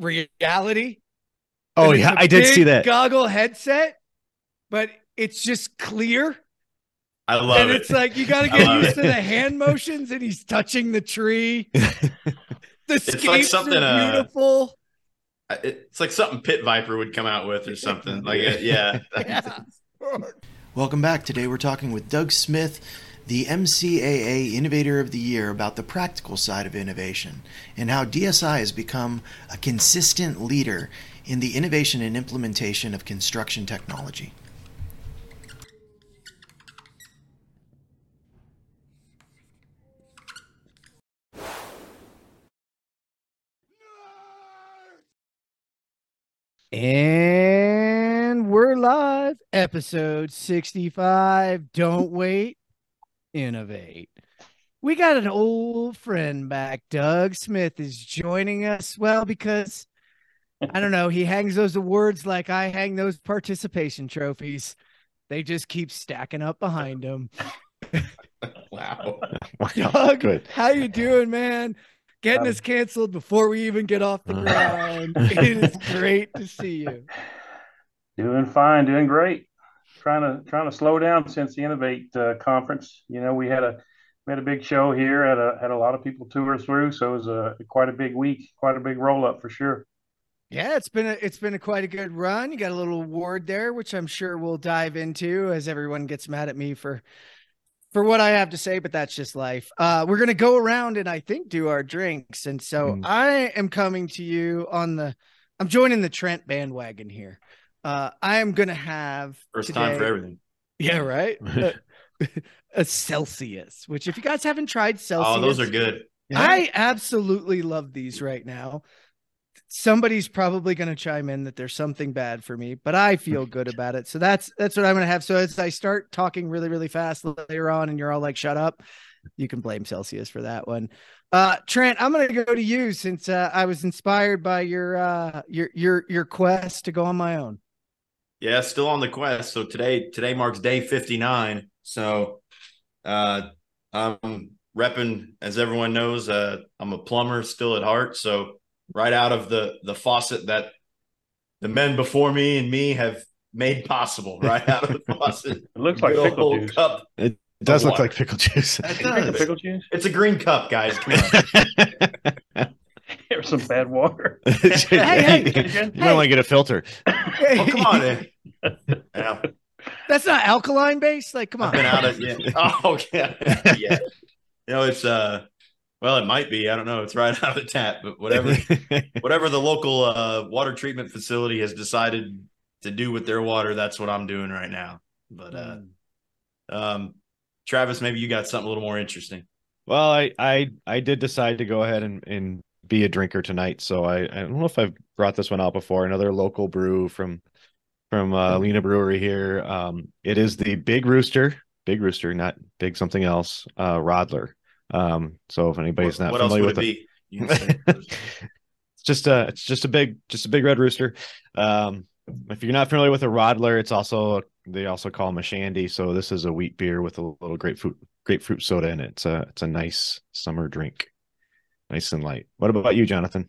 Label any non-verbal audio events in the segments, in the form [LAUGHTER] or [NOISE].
reality. Oh And yeah, a I did see that. goggle headset, but it's just clear. I love and it. it's like you got to [LAUGHS] get used it. to the hand motions, and he's touching the tree. [LAUGHS] the like scapes something, are uh, beautiful. I- it's like something Pit Viper would come out with or something. Like [LAUGHS] yeah. Yeah. Welcome back. Today we're talking with Doug Smith, the MCAA Innovator of the Year, about the practical side of innovation and how DSI has become a consistent leader in the innovation and implementation of construction technology. And we're live, episode 65. Don't wait, innovate. We got an old friend back. Doug Smith is joining us. Well, because I don't know, he hangs those awards like I hang those participation trophies. They just keep stacking up behind him. [LAUGHS] [LAUGHS] Wow. Doug, Good. how you doing, man? Getting uh, us canceled before we even get off the uh, ground. it is great to see you. [LAUGHS] Doing fine, doing great. Trying to trying to slow down since the Innovate uh, conference. You know, we had a we had a big show here. Had a had a lot of people tour through, so it was a quite a big week, quite a big roll up for sure. Yeah, it's been a it's been a quite a good run. You got a little award there, which I'm sure we'll dive into as everyone gets mad at me for for what I have to say, but that's just life. Uh, we're gonna go around and I think do our drinks, and so Mm. I am coming to you on the. I'm joining the Trent bandwagon here. Uh, I am gonna have First time for everything. Yeah, right. [LAUGHS] a, a Celsius, which if you guys haven't tried Celsius, Oh, those are good. I absolutely love these right now. Somebody's probably going to chime in that there's something bad for me, but I feel good [LAUGHS] about it. So that's that's what I'm going to have. So as I start talking really really fast later on, and you're all like, "Shut up," you can blame Celsius for that one. Uh, Trent, I'm going to go to you since uh, I was inspired by your uh, your your your quest to go on my own. Yeah, still on the quest. So today today marks day 59. So uh I'm repping as everyone knows, uh I'm a plumber still at heart. So right out of the the faucet that the men before me and me have made possible, right out of the [LAUGHS] faucet. It looks like Good pickle juice. cup. It does look water. like pickle juice. It You does. pickle juice? It's a green cup, guys. [LAUGHS] Come some bad water. [LAUGHS] hey, you might want to get a filter. Oh, come on, man. Yeah, That's not alkaline based. Like, come on. been out of yeah. [LAUGHS] Oh yeah. [LAUGHS] yeah. You know, it's uh well, it might be. I don't know. It's right out of the tap, but whatever whatever the local uh water treatment facility has decided to do with their water, that's what I'm doing right now. But uh um Travis, maybe you got something a little more interesting. well, I, I I did decide to go ahead and, and be a drinker tonight. So I, I don't know if I've brought this one out before. Another local brew from from uh, Lena Brewery here. Um, it is the Big Rooster, Big Rooster, not Big something else. Uh, Radler. Um, so if anybody's what not what else familiar would with it it, be? You can say it. [LAUGHS] it's just a it's just a big just a big red rooster. Um, if you're not familiar with a Radler, it's also they also call them a shandy. So this is a wheat beer with a little grapefruit grapefruit soda in it. It's a it's a nice summer drink, nice and light. What about you, Jonathan?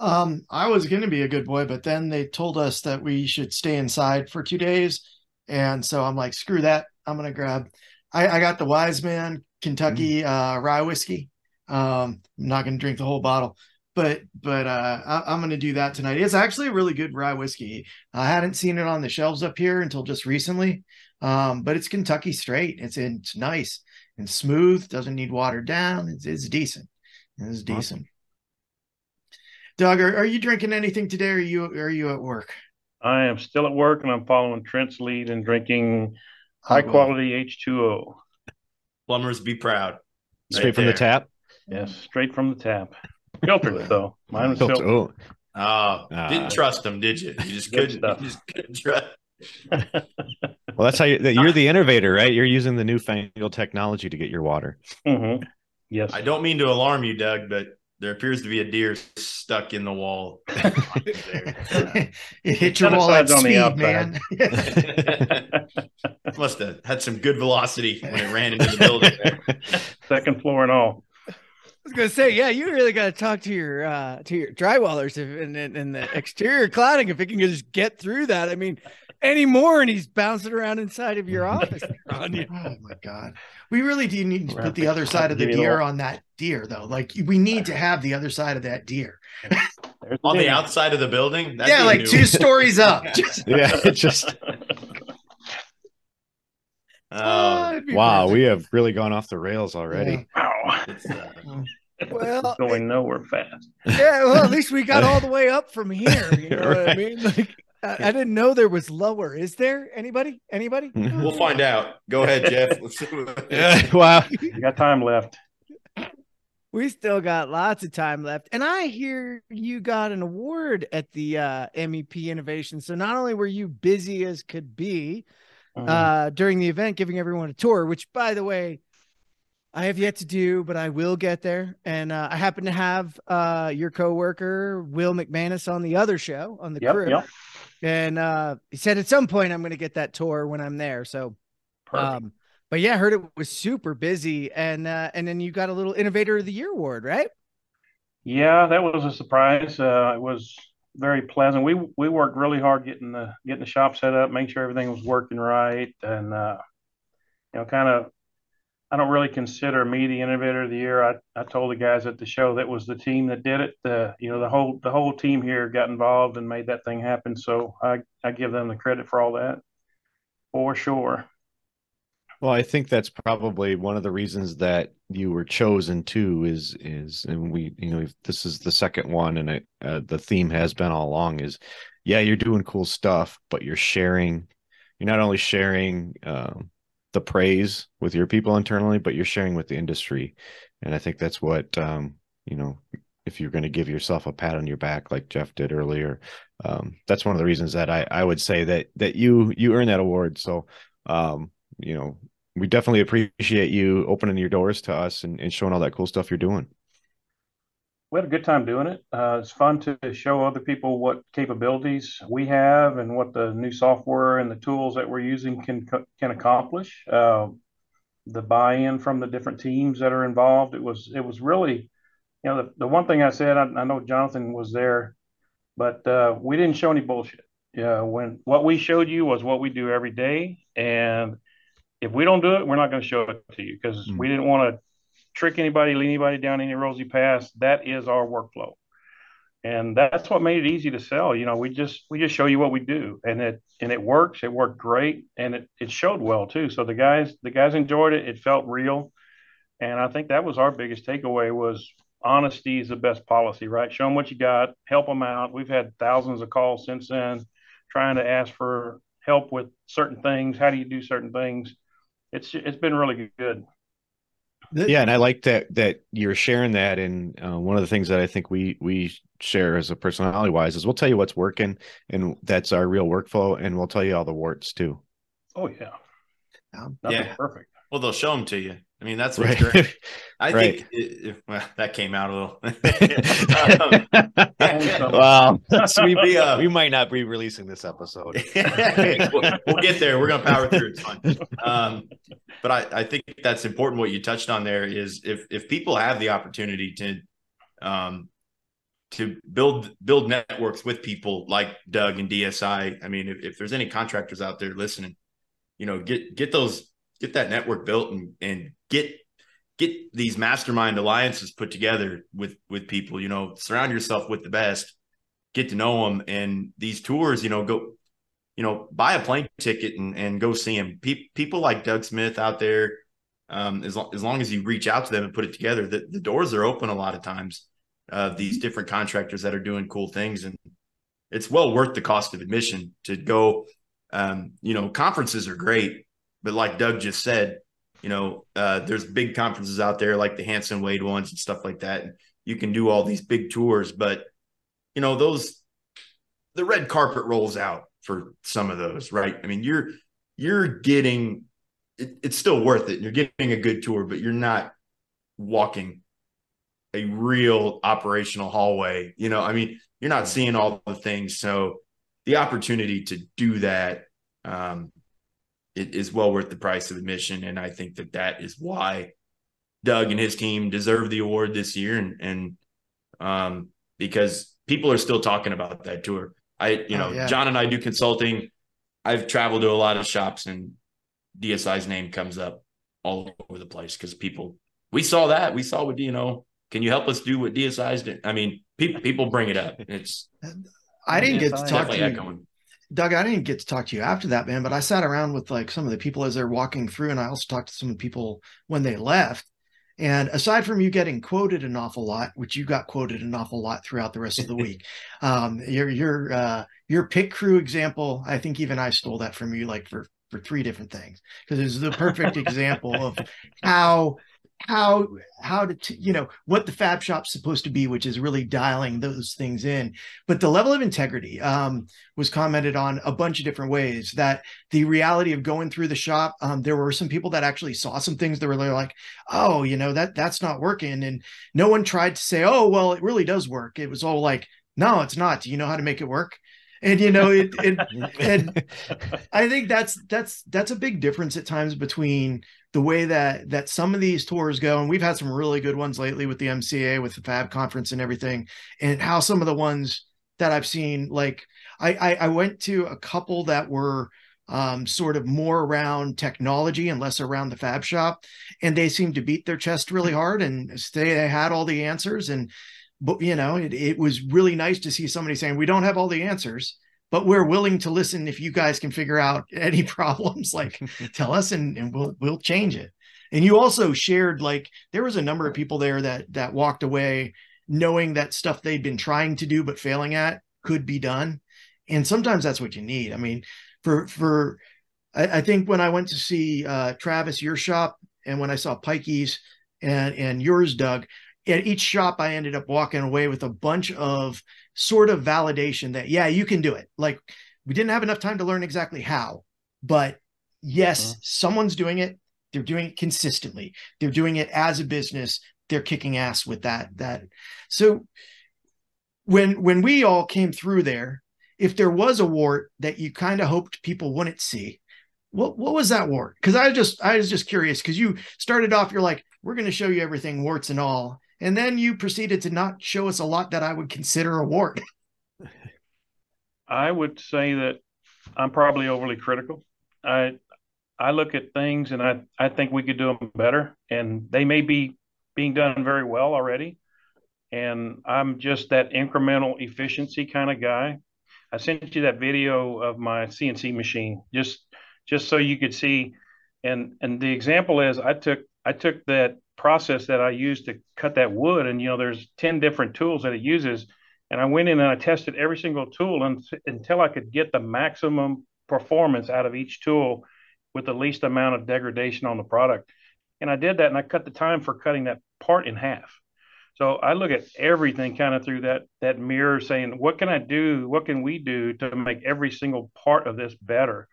Um, I was going to be a good boy, but then they told us that we should stay inside for two days. And so I'm like, screw that. I'm going to grab, I, I got the Wise Man Kentucky uh, rye whiskey. Um, I'm not going to drink the whole bottle, but, but uh, I, I'm going to do that tonight. It's actually a really good rye whiskey. I hadn't seen it on the shelves up here until just recently. Um, but it's Kentucky straight. It's, it's nice and smooth, doesn't need watered down. It's, it's decent. It's Awesome. decent. Doug, are, are you drinking anything today? Or are you are you at work? I am still at work and I'm following Trent's lead and drinking high well. quality H2O. Plumbers be proud. Straight Right from the tap. Yes, straight from the tap. Filtered though. Mine was Filter- filtered. Oh, Oh, Ah. didn't trust them, did you? You just couldn't. stuff. You just couldn't trust. well, that's how you, you're the innovator, right? You're using the newfangled technology to get your water. hmm Yes. I don't mean to alarm you, Doug, but there appears to be a deer stuck in the wall. [LAUGHS] it hit your wall at Genocide's on speed, the outside. man. [LAUGHS] Must have had some good velocity when it ran into the [LAUGHS] building. There. Second floor and all. Was gonna say, yeah, you really got to talk to your uh to your drywallers if, and, and and the exterior cladding if it can just get through that. I mean, anymore, and he's bouncing around inside of your office [LAUGHS] on you. Oh my god. We really do need to put the other side of the Give deer on that deer though. Like we need to have the other side of that deer. On the outside of the building. That'd yeah, like new. two stories up. [LAUGHS] Just- [LAUGHS] Yeah, just Oh, wow, perfect. we have really gone off the rails already. Ow. it's, uh, Well, going nowhere fast. yeah, well, at least we got [LAUGHS] all the way up from here. You [LAUGHS] know what I mean? Like, I, I didn't know there was lower. Is there anybody? Anybody? [LAUGHS] we'll find out. Go ahead, Jeff. Let's see Yeah, wow. You got time left. We still got lots of time left. And I hear you got an award at the uh, MEP Innovation. So not only were you busy as could be Mhm. uh, during the event, giving everyone a tour, which by the way, I have yet to do, but I will get there. And uh, I happen to have uh, your coworker, Will McManus, on the other show on the yep, crew. yep. And uh, he said at some point I'm going to get that tour when I'm there. So Perfect. um, but yeah, I heard it was super busy, and uh, and then you got a little Innovator of the Year award, right? Yeah, that was a surprise. Uh, it was very pleasant. We we worked really hard getting the getting the shop set up, making sure everything was working right, and uh, you know, kind of. I don't really consider me the innovator of the year. I, I told the guys at the show that was the team that did it. The you know the whole the whole team here got involved and made that thing happen. So I I give them the credit for all that, for sure. Well, I think that's probably one of the reasons that you were chosen too. Is is and we you know this is the second one, and it, uh, the theme has been all along is, yeah, you're doing cool stuff, but you're sharing. You're not only sharing um, the praise with your people internally, but you're sharing with the industry, and I think that's what um, you know. If you're going to give yourself a pat on your back, like Jeff did earlier, um, that's one of the reasons that I I would say that that you you earn that award. So um, you know, we definitely appreciate you opening your doors to us and, and showing all that cool stuff you're doing. we had a good time doing it. Uh, it's fun to show other people what capabilities we have and what the new software and the tools that we're using can can accomplish. Uh, the buy-in from the different teams that are involved. It was it was really, you know, the, the one thing I said. I, I know Jonathan was there, but uh, we didn't show any bullshit. Yeah, when what we showed you was what we do every day, and if we don't do it, we're not going to show it to you because Mm. we didn't want to trick anybody, lead anybody down any rosy paths. That is our workflow. And that's what made it easy to sell. You know, we just we just show you what we do and it and it works. It worked great and it, it showed well too. So the guys the guys enjoyed it. It felt real. And I think that was our biggest takeaway was honesty is the best policy, right? Show them what you got, help them out. We've had thousands of calls since then trying to ask for help with certain things. How do you do certain things? It's it's been really good. Yeah, and I like that that you're sharing that. And uh, one of the things that I think we we share as a personality wise is we'll tell you what's working, and that's our real workflow, and we'll tell you all the warts too. Oh yeah. Yeah. Nothing's Yeah. perfect. Well, they'll show them to you. I mean, that's what's Right. great. [LAUGHS] I Right. think it, it- well, that came out a little. [LAUGHS] [LAUGHS] Um, well, we, We, uh, we might not be releasing this episode. we'll, we'll get there. We're gonna power through. It's fine. Um, but I, I think that's important. What you touched on there is if if people have the opportunity to um to build build networks with people like Doug and DSI. I mean, if, if there's any contractors out there listening, you know, get get those get that network built and and get get these mastermind alliances put together with with people. You know, surround yourself with the best, get to know them, and these tours. You know, go you know, buy a plane ticket and, and go see them Pe- people like Doug Smith out there, um, as, lo- as long as you reach out to them and put it together, the, the doors are open a lot of times. Uh, these different contractors that are doing cool things, and it's well worth the cost of admission to go. Um, you know, conferences are great, but like Doug just said, you know, uh, there's big conferences out there like the Hanson Wade ones and stuff like that. You can do all these big tours, but you know, those the red carpet rolls out for some of those, right? I mean, you're you're getting it, it's still worth it. You're getting a good tour, but you're not walking a real operational hallway. You know, I mean, you're not seeing all the things. So the opportunity to do that um, it is well worth the price of admission, and I think that that is why Doug and his team deserve the award this year, and and um, because people are still talking about that tour. I, you oh, know, yeah. John and I do consulting. I've traveled to a lot of shops, and DSI's name comes up all over the place because people. We saw that. We saw what you know. Can you help us do what DSI's did? I mean, people people bring it up. It's. I didn't get to talk to you. Echoing. Doug, I didn't get to talk to you after that, man, but I sat around with like some of the people as they're walking through, and I also talked to some of the people when they left. And aside from you getting quoted an awful lot, which you got quoted an awful lot throughout the rest of the week, [LAUGHS] um, your your uh, your pit crew example, I think even I stole that from you, like for for three different things, because it's the perfect example of how how how to you know what the fab shop's supposed to be which is really dialing those things in. But the level of integrity um, was commented on a bunch of different ways that the reality of going through the shop um, there were some people that actually saw some things that were like oh you know that that's not working. And no one tried to say oh well it really does work. It was all like no it's not. Do you know how to make it work and you know it, it [LAUGHS] and i think that's that's that's a big difference at times between the way that that some of these tours go. And we've had some really good ones lately with the mca with the fab conference and everything and how some of the ones that i've seen like i i, I went to a couple that were um, sort of more around technology and less around the fab shop and they seemed to beat their chest really hard and say they had all the answers. And but you know it, it was really nice to see somebody saying we don't have all the answers but we're willing to listen if you guys can figure out [LAUGHS] any problems like [LAUGHS] tell us and, and we'll we'll change it. And you also shared like there was a number of people there that that walked away knowing that stuff they'd been trying to do but failing at could be done. And sometimes that's what you need. I mean for for i, I think when i went to see uh, travis your shop and when i saw pikey's and and yours doug at each shop i ended up walking away with a bunch of sort of validation that yeah you can do it. Like we didn't have enough time to learn exactly how but yes uh-huh. someone's doing it. They're doing it consistently. They're doing it as a business. They're kicking ass with that that. So when when we all came through there if there was a wart that you kind of hoped people wouldn't see what what was that wart? Because i was just i was just curious because you started off you're like we're going to show you everything warts and all and then you proceeded to not show us a lot that I would consider a wart. [LAUGHS] I would say that I'm probably overly critical. I I look at things and I, I think we could do them better, and they may be being done very well already. And I'm just that incremental efficiency kind of guy. I sent you that video of my CNC machine just just so you could see. And and the example is I took I took that process that I use to cut that wood. And, you know, there's 10 different tools that it uses. And I went in and I tested every single tool until I could get the maximum performance out of each tool with the least amount of degradation on the product. And I did that and I cut the time for cutting that part in half. So I look at everything kind of through that that mirror saying, what can I do? What can we do to make every single part of this better?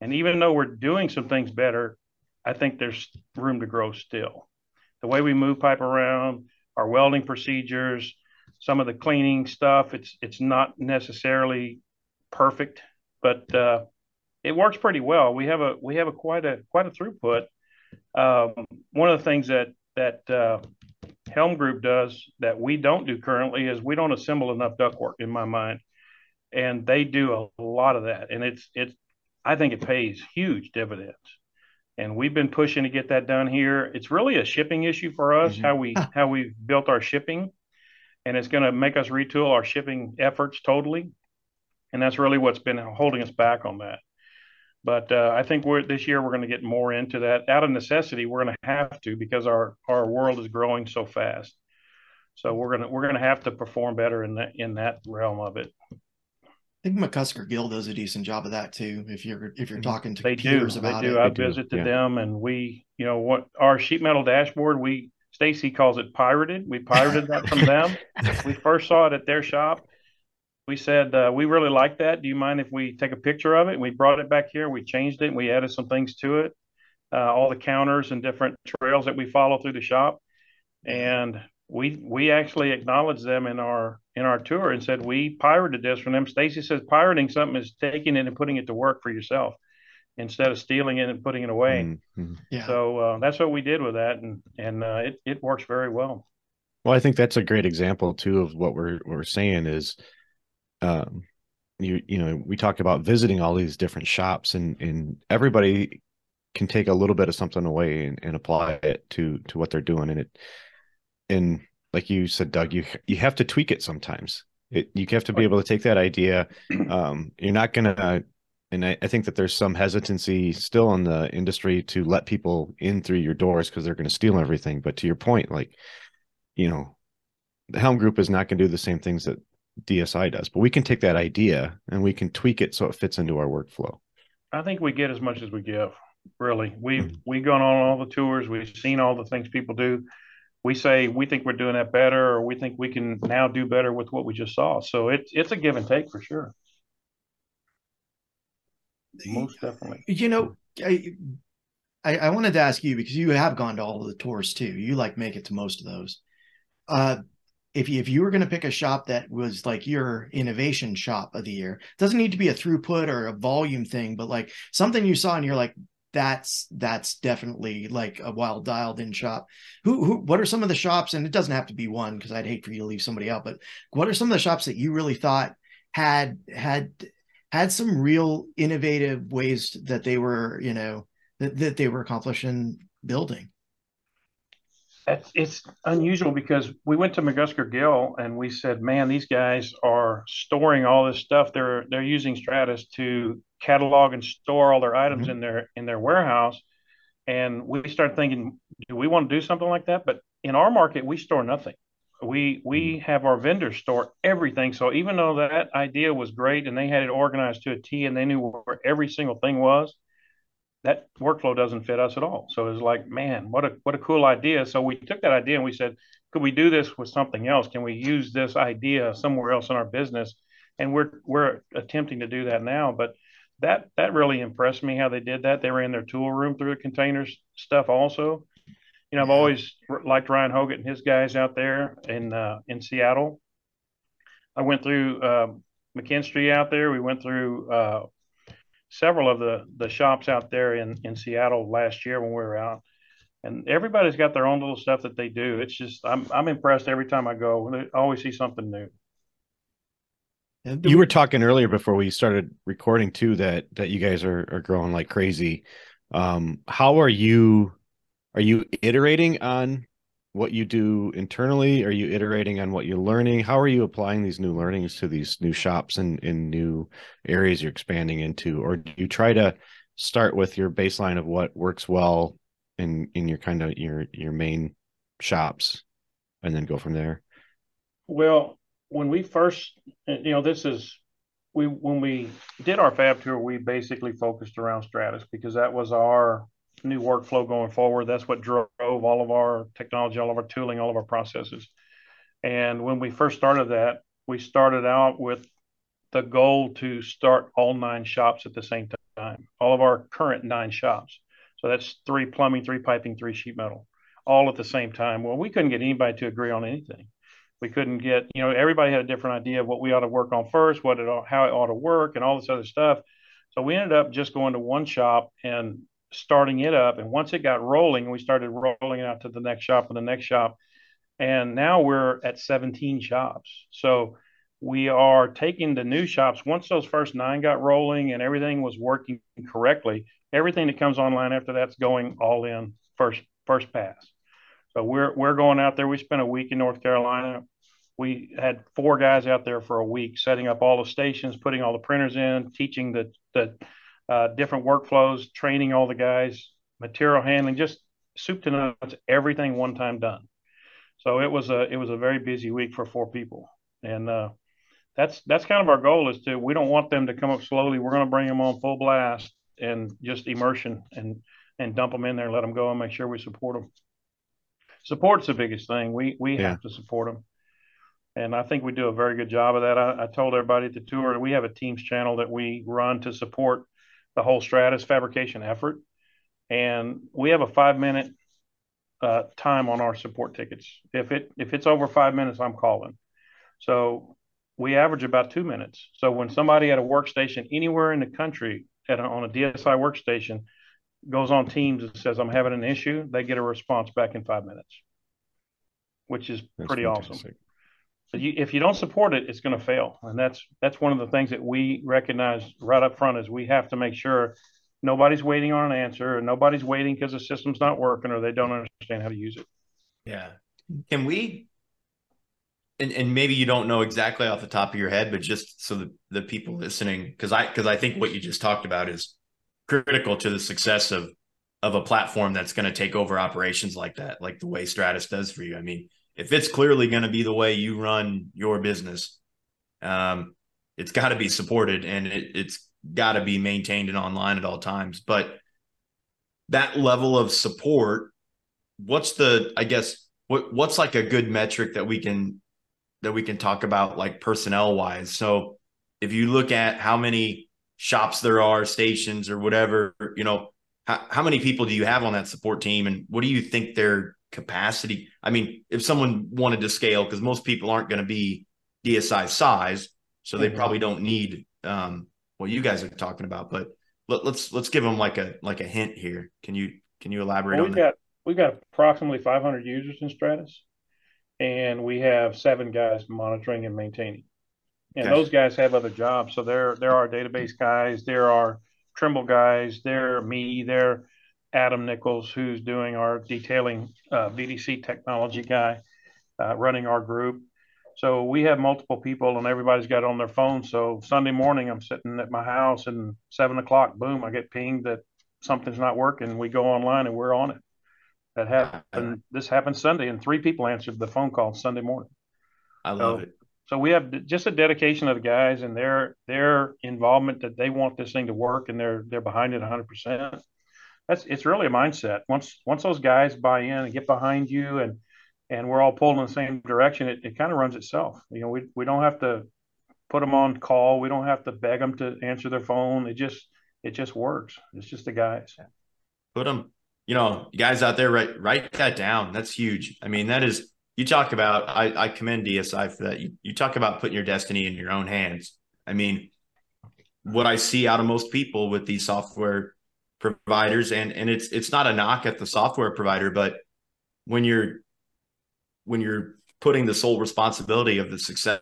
And even though we're doing some things better, I think there's room to grow still the way we move pipe around, our welding procedures, some of the cleaning stuff. It's it's not necessarily perfect, but uh, it works pretty well. We have a we have a quite a quite a throughput. Um, one of the things that that uh, Helm Group does that we don't do currently is we don't assemble enough ductwork in my mind, and they do a lot of that, and it's it's I think it pays huge dividends and we've been pushing to get that done here. It's really a shipping issue for us mm-hmm. how we how we built our shipping, and it's going to make us retool our shipping efforts totally, and that's really what's been holding us back on that. But uh, I think we're this year we're going to get more into that out of necessity. We're going to have to because our our world is growing so fast. So we're gonna we're gonna have to perform better in that in that realm of it. I think McCusker Gill does a decent job of that too. If you're if you're mm-hmm. talking to they peers do. about they do. it, I visited yeah. them, and we, you know, what our sheet metal dashboard, we Stacy calls it pirated. We pirated that from them. [LAUGHS] We first saw it at their shop. We said uh, we really like that. Do you mind if we take a picture of it? And we brought it back here. We changed it. and We added some things to it. Uh, all the counters and different trails that we follow through the shop, and we we actually acknowledged them in our in our tour and said we pirated this from them. Stacy says pirating something is taking it and putting it to work for yourself. instead of stealing it and putting it away. Mm-hmm. Yeah. So uh, that's what we did with that, and and uh, it it works very well. Well, I think that's a great example too of what we're we're saying is, um, you you know we talked about visiting all these different shops and and everybody can take a little bit of something away and, and apply it to to what they're doing and it and like you said doug you you have to tweak it sometimes it, you have to be able to take that idea [CLEARS THROAT] um, you're not gonna and I, I, think that there's some hesitancy still in the industry to let people in through your doors because they're going to steal everything but to your point like you know the helm group is not going to do the same things that dsi does but we can take that idea and we can tweak it so it fits into our workflow i think we get as much as we give really. We've mm-hmm. we've gone on all the tours. We've seen all the things people do. We say we think we're doing that better, or we think we can now do better with what we just saw. So it's it's a give and take for sure. Most definitely. You know, I, I, I wanted to ask you because you have gone to all of the tours too. You like make it to most of those. Uh, if you, if you were going to pick a shop that was like your innovation shop of the year, doesn't need to be a throughput or a volume thing, but like something you saw and you're like, that's that's definitely like a wild dialed in shop. Who who what are some of the shops and it doesn't have to be one because I'd hate for you to leave somebody out, but what are some of the shops that you really thought had had had some real innovative ways that they were, you know, that, that they were accomplishing building? It's, it's unusual because we went to McCusker Gill and we said, "Man, these guys are storing all this stuff. They're they're using Stratus to catalog and store all their items mm-hmm. in their in their warehouse." And we started thinking, "Do we want to do something like that?" But in our market, we store nothing. We we mm-hmm. have our vendors store everything. So even though that idea was great and they had it organized to a T and they knew where every single thing was, that workflow doesn't fit us at all. So it's like, man, what a what a cool idea. So we took that idea and we said, could we do this with something else? Can we use this idea somewhere else in our business? And we're we're attempting to do that now. But that that really impressed me how they did that. They were in their tool room through the containers stuff also. You know, I've always liked Ryan Hogan and his guys out there in uh, in Seattle. I went through uh, McKinstry out there. We went through uh, several of the the shops out there in in Seattle last year when we were out, and everybody's got their own little stuff that they do. It's just I'm I'm impressed every time I go. I always see something new. You were talking earlier before we started recording too that that you guys are are growing like crazy. Um, how are you? Are you iterating on what you do internally? Are you iterating on what you're learning? How are you applying these new learnings to these new shops and in new areas you're expanding into? Or do you try to start with your baseline of what works well in in your kind of your your main shops and then go from there? Well, when we first uh, you know, this is we when we did our fab tour, we basically focused around Stratus because that was our new workflow going forward. That's what drove all of our technology, all of our tooling, all of our processes. And when we first started that, we started out with the goal to start all nine shops at the same time, all of our current nine shops. So that's three plumbing, three piping, three sheet metal, all at the same time. Well, we couldn't get anybody to agree on anything. We couldn't get, you know, everybody had a different idea of what we ought to work on first, what it how it ought to work, and all this other stuff. So we ended up just going to one shop and starting it up. And once it got rolling, we started rolling it out to the next shop and the next shop. And now we're at 17 shops. So we are taking the new shops. Once those first nine got rolling and everything was working correctly, everything that comes online after that's going all in first first pass. So we're we're going out there. We spent a week in North Carolina. We had four guys out there for a week, setting up all the stations, putting all the printers in, teaching the the uh, different workflows, training all the guys, material handling, just soup to nuts, everything one time done. So it was a it was a very busy week for four people, and uh, that's that's kind of our goal is to we don't want them to come up slowly. We're going to bring them on full blast and just immersion and and dump them in there, and let them go, and make sure we support them. Support's the biggest thing. We we yeah. have to support them, and I think we do a very good job of that. I, I told everybody at the tour we have a Teams channel that we run to support the whole Stratus fabrication effort. And we have a five minute uh, time on our support tickets. If it if it's over five minutes, I'm calling. So we average about two minutes. So when somebody at a workstation anywhere in the country at a, on a DSI workstation goes on Teams and says, I'm having an issue, they get a response back in five minutes, which is That's pretty fantastic. awesome. So you, if you don't support it, it's going to fail, and that's that's one of the things that we recognize right up front is we have to make sure nobody's waiting on an answer, and nobody's waiting because the system's not working or they don't understand how to use it. Yeah. Can we and, and maybe you don't know exactly off the top of your head, but just so the, the people listening, because I because I think what you just talked about is critical to the success of of a platform that's going to take over operations like that, like the way Stratus does for you. I mean, if it's clearly going to be the way you run your business, um, it's got to be supported and it, it's got to be maintained and online at all times. But that level of support, what's the, I guess, what what's like a good metric that we can that we can talk about like personnel wise? So if you look at how many shops there are, stations or whatever, you know, how, how many people do you have on that support team and what do you think their capacity? I mean, if someone wanted to scale, because most people aren't going to be DSI size, so they Mhm. probably don't need um, what you guys are talking about. But let, let's let's give them like a like a hint here. Can you can you elaborate Well, on we've that? got we've got approximately 500 users in Stratus, and we have seven guys monitoring and maintaining. And Okay. those guys have other jobs, so there there are database guys, there are Trimble guys, there me, there Adam Nichols, who's doing our detailing uh, VDC technology guy, uh, running our group. So we have multiple people, and everybody's got on their phone. So Sunday morning, I'm sitting at my house, and seven o'clock, boom, I get pinged that something's not working. We go online, and we're on it. That happened. This happened Sunday, and three people answered the phone call Sunday morning. I love So- it. So we have just a dedication of the guys and their their involvement that they want this thing to work, and they're they're behind it 100. percent That's it's really a mindset. Once once those guys buy in and get behind you, and and we're all pulling in the same direction, it, it kind of runs itself. You know, we we don't have to put them on call. We don't have to beg them to answer their phone. It just it just works. It's just the guys. put them you know guys out there write write that down that's huge i mean that is you talk about i i commend dsi for that you, you talk about putting your destiny in your own hands i mean what i see out of most people with these software providers and and it's it's not a knock at the software provider but when you're when you're putting the sole responsibility of the success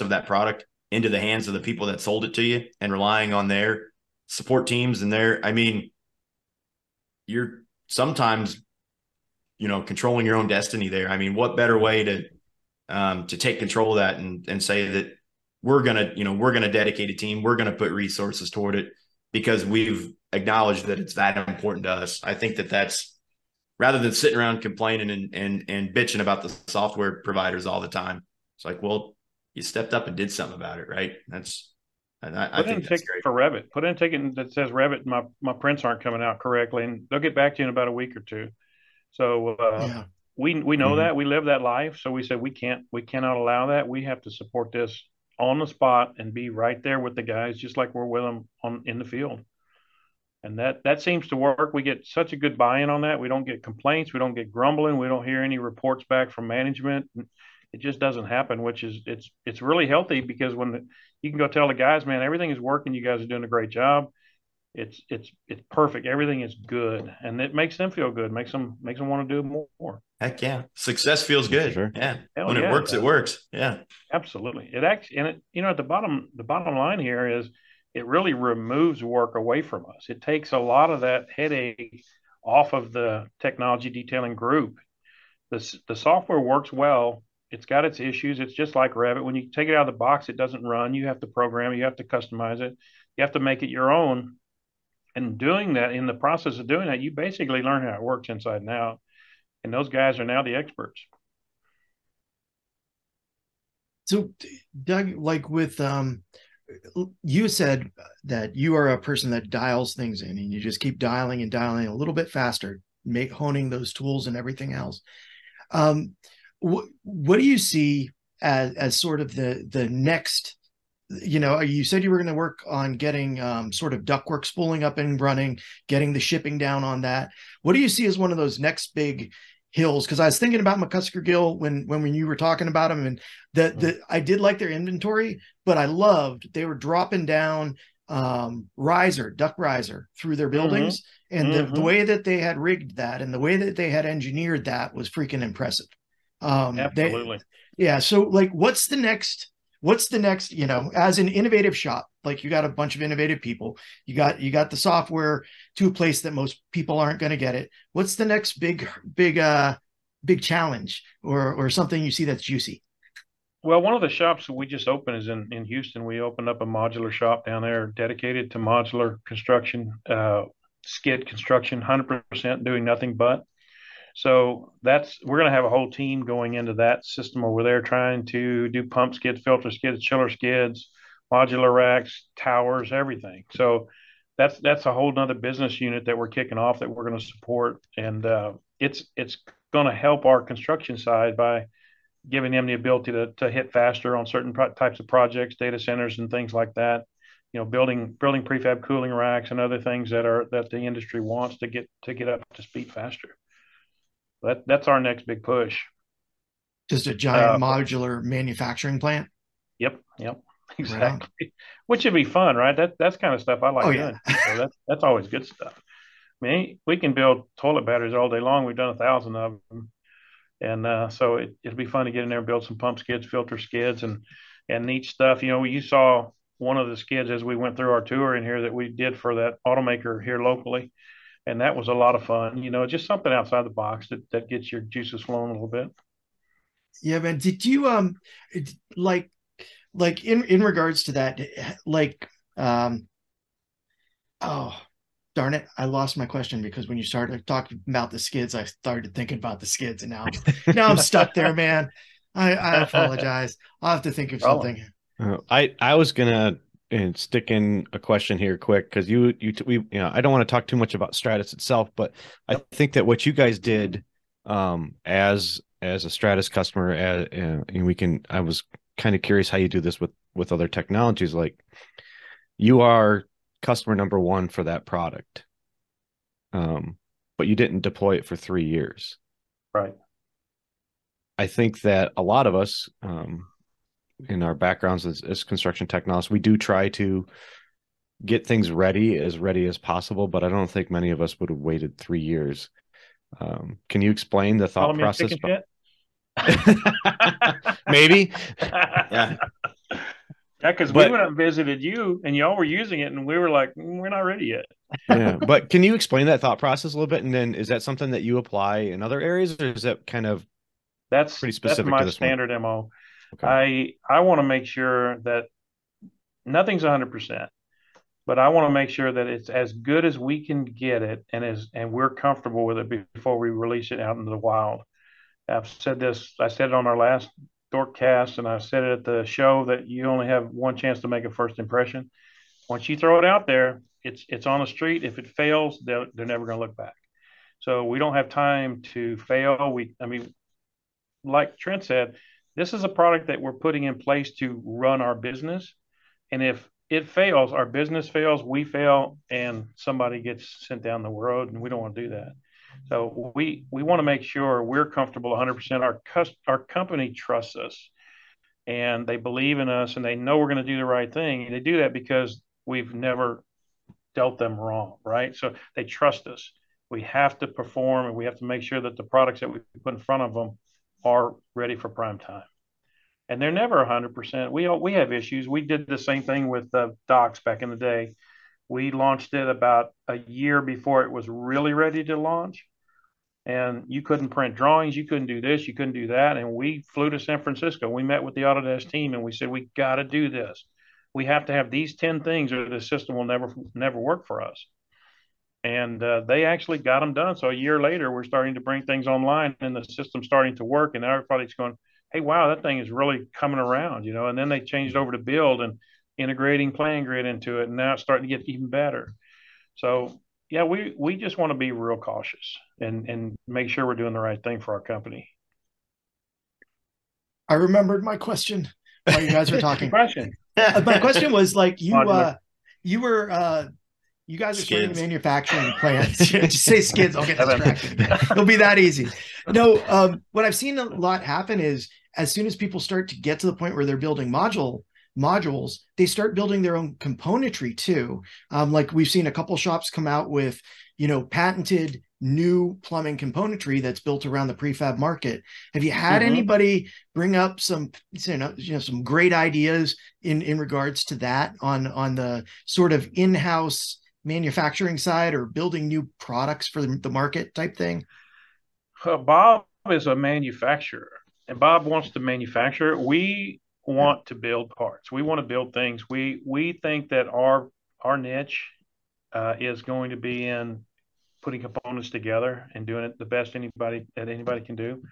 of that product into the hands of the people that sold it to you and relying on their support teams and their i mean you're sometimes you know controlling your own destiny there. I mean what better way to um to take control of that and and say that we're gonna you know we're gonna dedicate a team we're gonna put resources toward it because we've acknowledged that it's that important to us i think that that's rather than sitting around complaining and and and bitching about the software providers all the time it's like well you stepped up and did something about it right that's and i, I Put in a think ticket great for Revit. Put in a ticket that says Revit. My my prints aren't coming out correctly, and they'll get back to you in about a week or two. So uh, yeah. we we know Mhm. that we live that life. So we said we can't we cannot allow that. We have to support this on the spot and be right there with the guys, just like we're with them on in the field. And that that seems to work. We get such a good buy-in on that. We don't get complaints. We don't get grumbling. We don't hear any reports back from management. It just doesn't happen, which is it's it's really healthy because when the, you can go tell the guys, man, everything is working. You guys are doing a great job. It's it's it's perfect. Everything is good, and it makes them feel good. Makes them makes them want to do more. heck yeah success feels good sure. yeah Hell when yeah, it works does. it works yeah Absolutely. It actually, and it, you know, at the bottom, the bottom line here is it really removes work away from us. It takes a lot of that headache off of the technology detailing group. The, the software works well. It's got its issues. It's just like Revit. When you take it out of the box, it doesn't run. You have to program it. You have to customize it. You have to make it your own. And doing that, in the process of doing that, you basically learn how it works inside and out. And those guys are now the experts. So, Doug, like with um, you said that you are a person that dials things in, and you just keep dialing and dialing a little bit faster, make honing those tools and everything else. Um, what what do you see as as sort of the the next? You know, you said you were going to work on getting um, sort of ductwork spooling up and running, getting the shipping down on that. What do you see as one of those next big hills? Because I was thinking about McCusker Gill when when when you were talking about them, and the the I did like their inventory, but I loved they were dropping down um, riser, duct riser through their buildings. And the, the Mhm. way that they had rigged that and the way that they had engineered that was freaking impressive. Um, they- Absolutely. yeah. So like, what's the next, what's the next, you know, as an innovative shop, like you got a bunch of innovative people, you got, you got the software to a place that most people aren't going to get it. What's the next big, big, uh, big challenge or, or something you see that's juicy? Well, one of the shops we just opened is in, in Houston. We opened up a modular shop down there dedicated to modular construction, uh, skid construction, 100% doing nothing but. So that's, we're going to have a whole team going into that system over there trying to do pump skids, filter skids, chiller skids, modular racks, towers, everything. So that's, that's a whole nother business unit that we're kicking off that we're going to support. And, uh, it's, it's going to help our construction side by, giving them the ability to, to hit faster on certain pro- types of projects, data centers and things like that. You know, building building prefab cooling racks and other things that are that the industry wants to get to get up to speed faster. That that's our next big push. Just a giant Uh, modular manufacturing plant. Yep, yep, [LAUGHS] exactly. Which would be fun, right? That that's kind of stuff I like Oh, doing. yeah. So that's that's always good stuff. I mean, we can build toilet batteries all day long. We've done a thousand of them, and uh, so it, it'll be fun to get in there and build some pump skids, filter skids, and and neat stuff. You know, you saw one of the skids as we went through our tour in here that we did for that automaker here locally, and that was a lot of fun. You know, just something outside the box that that gets your juices flowing a little bit. Yeah, man. Did you um like like in in regards to that like um oh darn it I lost my question because when you started talking about the skids I started thinking about the skids and now I'm, now I'm stuck there man. I I [LAUGHS] apologize. I'll have to think of something. Uh, I I was gonna uh, stick in a question here quick because you you we you know I don't want to talk too much about Stratus itself, but I think that what you guys did um as as a Stratus customer, uh, and we can I was kind of curious how you do this with with other technologies. Like you are customer number one for that product, um, but you didn't deploy it for three years. Right. I think that a lot of us, um, in our backgrounds as, as construction technologists, we do try to get things ready as ready as possible, but I don't think many of us would have waited three years. Um, can you explain the thought Calling process? chicken behind- [LAUGHS] Maybe. [LAUGHS] Yeah. Yeah, because we went and visited you, and y'all were using it, and we were like, "Mm, "We're not ready yet." yeah, but can you explain that thought process a little bit? And then is that something that you apply in other areas, or is that kind of That's Pretty that's specific to my this one. standard mo. Okay? I I want to make sure that nothing's hundred percent, but I want to make sure that it's as good as we can get it, and as and we're comfortable with it before we release it out into the wild. I've said this. I said it on our last DorkCast, and I said it at the show that you only have one chance to make a first impression. Once you throw it out there, it's it's on the street. If it fails, they're they're never going to look back. So we don't have time to fail. We, I mean, like Trent said, this is a product that we're putting in place to run our business. And if it fails, our business fails, we fail, and somebody gets sent down the road, and we don't want to do that. So we we want to make sure we're comfortable 100%. Our cus- our company trusts us, and they believe in us, and they know we're going to do the right thing. And they do that because we've never dealt them wrong, right? So they trust us. We have to perform, and we have to make sure that the products that we put in front of them are ready for prime time. And they're never 100%. We we have issues. We did the same thing with the Docs back in the day. We launched it about a year before it was really ready to launch. And you couldn't print drawings, you couldn't do this, you couldn't do that. And we flew to San Francisco. We met with the Autodesk team and we said, we got to do this. We have to have these 10 things or the system will never never work for us and uh, they actually got them done. So a year later, we're starting to bring things online, and the system's starting to work, and everybody's going, "Hey, wow, that thing is really coming around," you know. And then they changed over to Build and integrating PlanGrid into it, and now it's starting to get even better. So yeah, we we just want to be real cautious and and make sure we're doing the right thing for our company. I remembered my question while you guys were talking. [LAUGHS] Question. Uh, my question was like you uh you were uh you guys are starting manufacturing [LAUGHS] plants. [LAUGHS] Just say skids, I'll get [LAUGHS] distracted. It'll be that easy. No, um, what I've seen a lot happen is as soon as people start to get to the point where they're building module modules, they start building their own componentry too. Um, like we've seen a couple shops come out with, you know, patented new plumbing componentry that's built around the prefab market. Have you had mm-hmm. anybody bring up some, you know, you know, some great ideas in in regards to that on on the sort of in-house manufacturing side or building new products for the market type thing? Bob is a manufacturer, and Bob wants to manufacture. We want to build parts. We want to build things. We we think that our our niche uh, is going to be in putting components together and doing it the best anybody that anybody can do.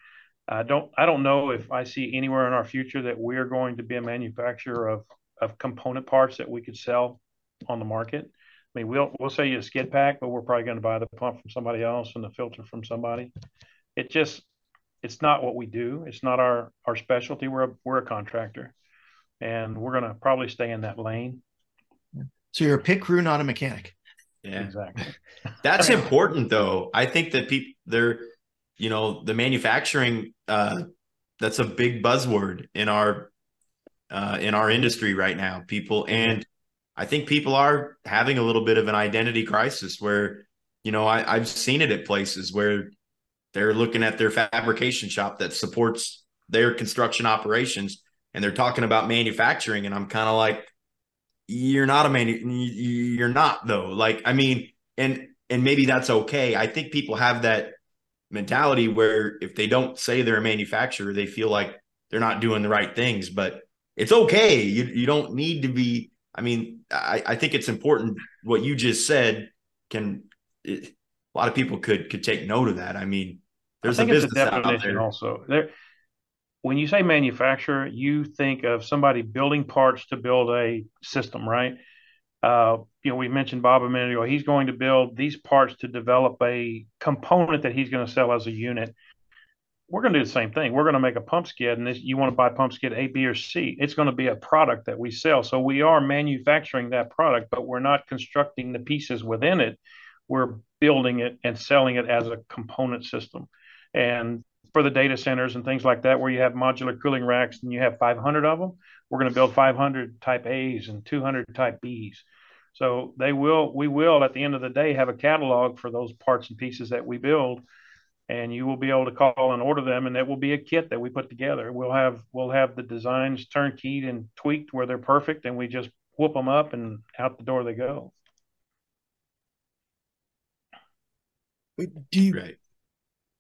I don't I don't know if I see anywhere in our future that we're going to be a manufacturer of of component parts that we could sell on the market. I mean, we'll we'll sell you a skid pack, but we're probably going to buy the pump from somebody else and the filter from somebody. It just it's not what we do. It's not our our specialty. We're a, we're a contractor, and we're going to probably stay in that lane. So you're a pit crew, not a mechanic. Yeah, exactly. [LAUGHS] That's important, though. I think that people they're, you know, the manufacturing. Uh, that's a big buzzword in our uh, in our industry right now. People and I think people are having a little bit of an identity crisis where, you know, I, I've seen it at places where they're looking at their fabrication shop that supports their construction operations and they're talking about manufacturing. And I'm kind of like, you're not a man, you're not though. Like, I mean, and, and maybe that's okay. I think people have that mentality where if they don't say they're a manufacturer, they feel like they're not doing the right things, but it's okay. You, you don't need to be, I mean, I, I think it's important what you just said can, it, a lot of people could, could take note of that. I mean, there's I a business a definition also. There, when you say manufacturer, you think of somebody building parts to build a system, right? Uh, you know, we mentioned Bob a minute ago. He's going to build these parts to develop a component that he's going to sell as a unit. We're going to do the same thing. We're going to make a pump skid, and this, you want to buy pump skid A, B, or C. It's going to be a product that we sell. So we are manufacturing that product, but we're not constructing the pieces within it. We're building it and selling it as a component system. And for the data centers and things like that, where you have modular cooling racks and you have 500 of them, we're going to build 500 type A's and 200 type B's. So they will, we will at the end of the day have a catalog for those parts and pieces that we build, and you will be able to call and order them, and that will be a kit that we put together. We'll have we'll have the designs turnkeyed and tweaked where they're perfect, and we just whoop them up and out the door they go. Do you right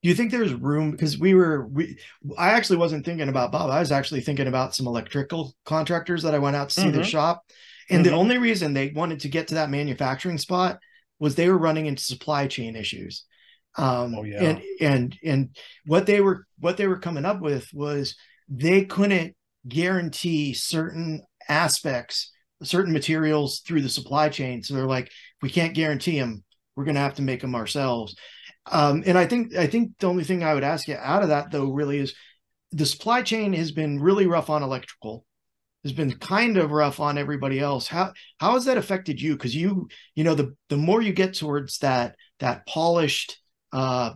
do you think there's room because we were we i actually wasn't thinking about bob i was actually thinking about some electrical contractors that i went out to see mm-hmm. their shop and mm-hmm. the only reason they wanted to get to that manufacturing spot was they were running into supply chain issues um, oh, yeah. and and and what they were what they were coming up with was they couldn't guarantee certain aspects certain materials through the supply chain. So they're like we can't guarantee them we're going to have to make them ourselves. Um, and I think I think the only thing I would ask you out of that though really is the supply chain has been really rough on electrical. Has been kind of rough on everybody else. How how has that affected you? Because you you know the the more you get towards that that polished uh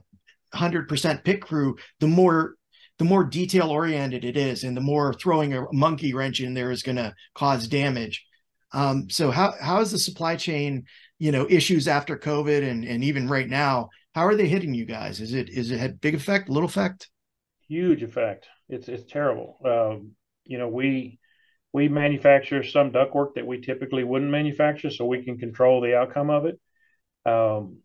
100% pit crew the more the more detail oriented it is and the more throwing a monkey wrench in there is going to cause damage um, so how how is the supply chain you know issues after covid and and even right now how are they hitting you guys? Is it is it had big effect, little effect? Huge effect. It's it's terrible. Um, you know, we we manufacture some ductwork that we typically wouldn't manufacture, so we can control the outcome of it. Um,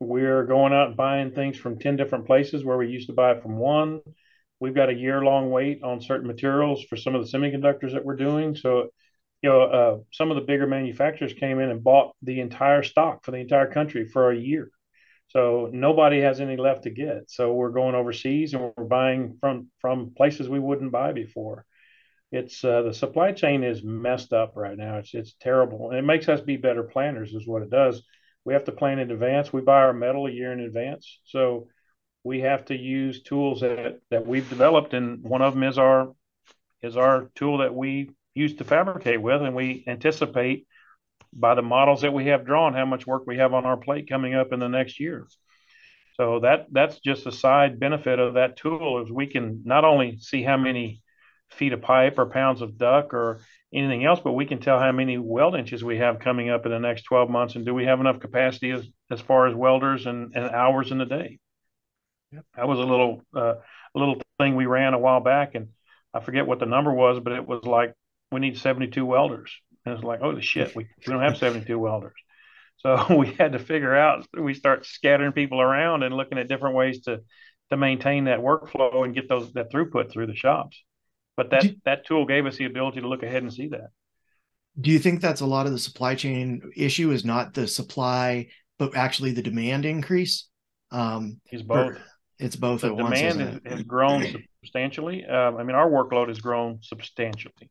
we're going out and buying things from 10 different places where we used to buy from one. We've got a year long wait on certain materials for some of the semiconductors that we're doing. So, you know, uh, some of the bigger manufacturers came in and bought the entire stock for the entire country for a year. So nobody has any left to get. So we're going overseas and we're buying from from places we wouldn't buy before. It's uh, the supply chain is messed up right now. It's it's terrible, and it makes us be better planners. Is what it does. We have to plan in advance. We buy our metal a year in advance, so we have to use tools that that we've developed, and one of them is our is our tool that we use to fabricate with, and we anticipate by the models that we have drawn how much work we have on our plate coming up in the next year. So that that's just a side benefit of that tool is we can not only see how many feet of pipe or pounds of duct or anything else, but we can tell how many weld inches we have coming up in the next 12 months. And do we have enough capacity as, as far as welders and, and hours in the day? Yep. That was a little, uh, a little thing we ran a while back. And I forget what the number was, but it was like, we need 72 welders. And it's like, holy shit, we, we don't have 72 [LAUGHS] welders. So [LAUGHS] we had to figure out, we start scattering people around and looking at different ways to, to maintain that workflow and get those, that throughput through the shops. But that, that tool gave us the ability to look ahead and see that. Do you think that's a lot of the supply chain issue is not the supply, but actually the demand increase? Um, it's both. It's both. The demand once, has, has, grown substantially. Um, I mean, our workload has grown substantially,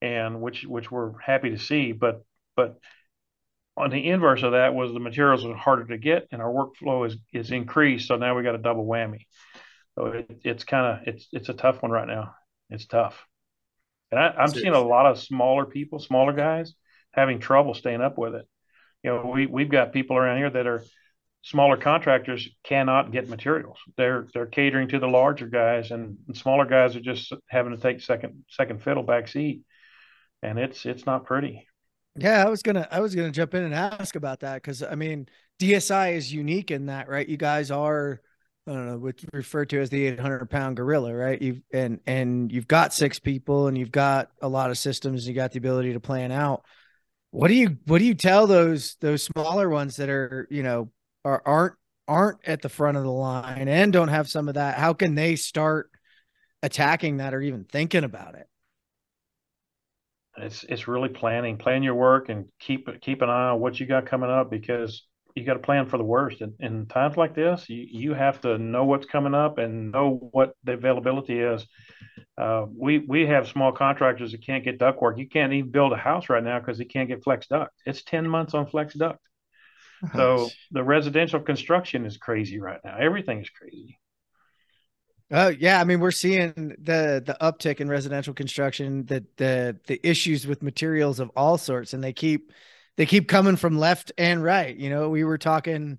and which which we're happy to see. But but on the inverse of that was the materials are harder to get and our workflow is is increased so now we got a double whammy so it, it's kind of it's it's a tough one right now it's tough. And I, am seeing a lot of smaller people smaller guys having trouble staying up with it. You know we, we've got people around here that are smaller contractors cannot get materials. They're they're catering to the larger guys and, and smaller guys are just having to take second second fiddle back seat. And it's it's not pretty. Yeah, I was gonna I was gonna jump in and ask about that because I mean DSI is unique in that, right? You guys are I don't know what's referred to as the 800 pound gorilla, right? You've and and you've got six people and you've got a lot of systems. You got the ability to plan out. What do you what do you tell those those smaller ones that are you know are aren't aren't at the front of the line and don't have some of that? How can they start attacking that or even thinking about it? it's it's really planning, plan your work, and keep keep an eye on what you got coming up because you got to plan for the worst. And in times like this, you you have to know what's coming up and know what the availability is. Uh, we we have small contractors that can't get duct work. You can't even build a house right now because they can't get flex duct. It's ten months on flex duct. So the residential construction is crazy right now. Everything is crazy. Oh yeah, I mean we're seeing the the uptick in residential construction, the the the issues with materials of all sorts, and they keep they keep coming from left and right. You know, we were talking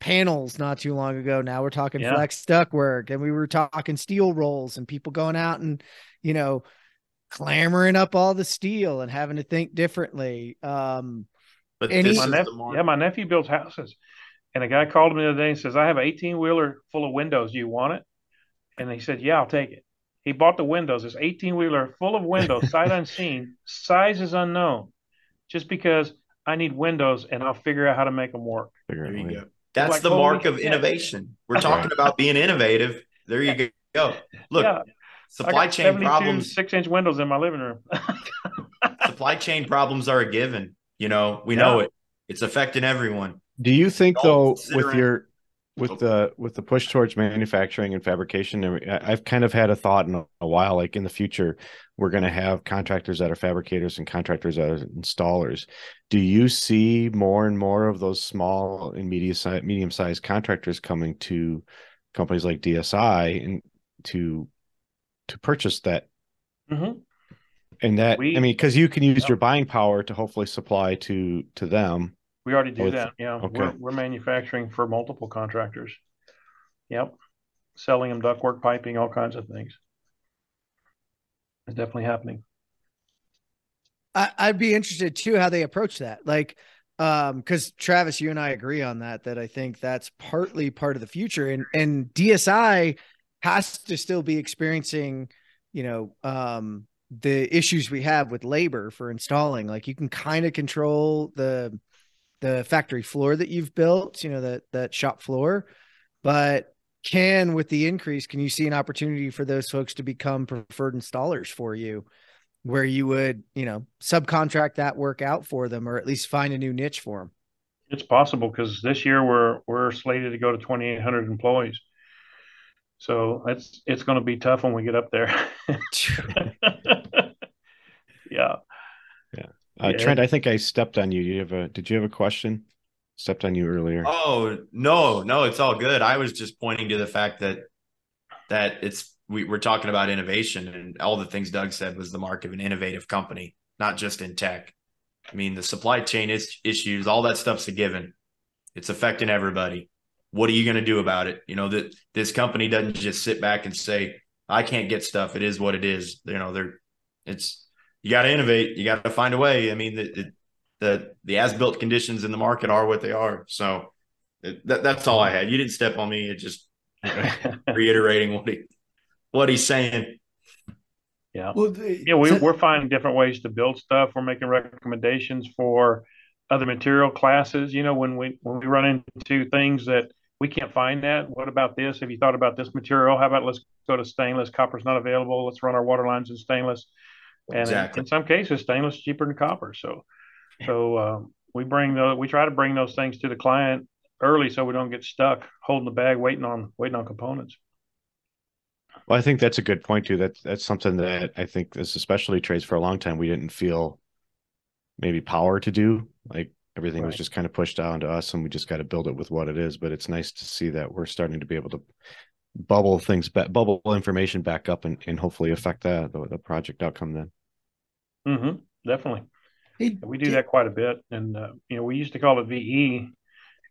panels not too long ago. Now we're talking yeah. flex duct work, and we were talking steel rolls, and people going out and you know clamoring up all the steel and having to think differently. Um, but my nephew, yeah, my nephew builds houses, and a guy called me the other day and says, "I have an eighteen wheeler full of windows. Do you want it?" And he said, Yeah, I'll take it. He bought the windows, this 18 wheeler full of windows, sight [LAUGHS] unseen, size is unknown, just because I need windows and I'll figure out how to make them work. There you go. That's like, the mark of innovation. We're talking about being innovative. There you go. Look, yeah. supply chain problems. Six inch windows in my living room. [LAUGHS] supply chain problems are a given. You know, we yeah. know it. It's affecting everyone. Do you think, though, with your with the with the push towards manufacturing and fabrication i've kind of had a thought in a, a while like in the future we're going to have contractors that are fabricators and contractors that are installers do you see more and more of those small and medium size medium sized contractors coming to companies like dsi and to to purchase that mm-hmm. and that we, i mean because you can use your buying power to hopefully supply to to them we already do With, that. Yeah. Okay. We're, we're manufacturing for multiple contractors. Yep. Selling them ductwork, piping, all kinds of things. It's definitely happening. I, I'd be interested too how they approach that. Like, um, because Travis, you and I agree on that. That I think that's partly part of the future, and and DSI has to still be experiencing, you know, um, the issues we have with labor for installing. Like, you can kind of control the the factory floor that you've built, you know, that that shop floor. But can with the increase, can you see an opportunity for those folks to become preferred installers for you? Where you would, you know, subcontract that work out for them or at least find a new niche for them. It's possible because this year we're we're slated to go to 2,800 employees. So it's it's going to be tough when we get up there. [LAUGHS] [LAUGHS] yeah. Uh, yeah. Trent, I think I stepped on you. You have a? Did you have a question? Stepped on you earlier. Oh no, no, it's all good. I was just pointing to the fact that that it's we, we're talking about innovation, and all the things Doug said was the mark of an innovative company, not just in tech. I mean, the supply chain is, issues, all that stuff's a given. It's affecting everybody. What are you going to do about it? You know that this company doesn't just sit back and say, I can't get stuff. It is what it is. You know, they're it's you got to innovate. You got to find a way. I mean, the the the as built conditions in the market are what they are. So it, that, that's all I had. You didn't step on me. It just [LAUGHS] reiterating what he what he's saying. Yeah. Well, the, yeah, we, we're finding different ways to build stuff. We're making recommendations for other material classes. You know, when we when we run into things that we can't find that. What about this? Have you thought about this material? How about let's go to stainless? Copper's not available. Let's run our water lines in stainless. And exactly. in, in some cases, stainless is cheaper than copper. So, so um, we bring those. We try to bring those things to the client early so we don't get stuck holding the bag, waiting on waiting on components. Well, I think that's a good point too. That's that's something that I think this especially trades for a long time. We didn't feel maybe power to do. Like everything right. was just kind of pushed down to us and we just got to build it with what it is but it's nice to see that we're starting to be able to bubble things back bubble information back up and, and hopefully affect that the, the project outcome then mm-hmm, definitely hey, we do that quite a bit and uh, you know we used to call it ve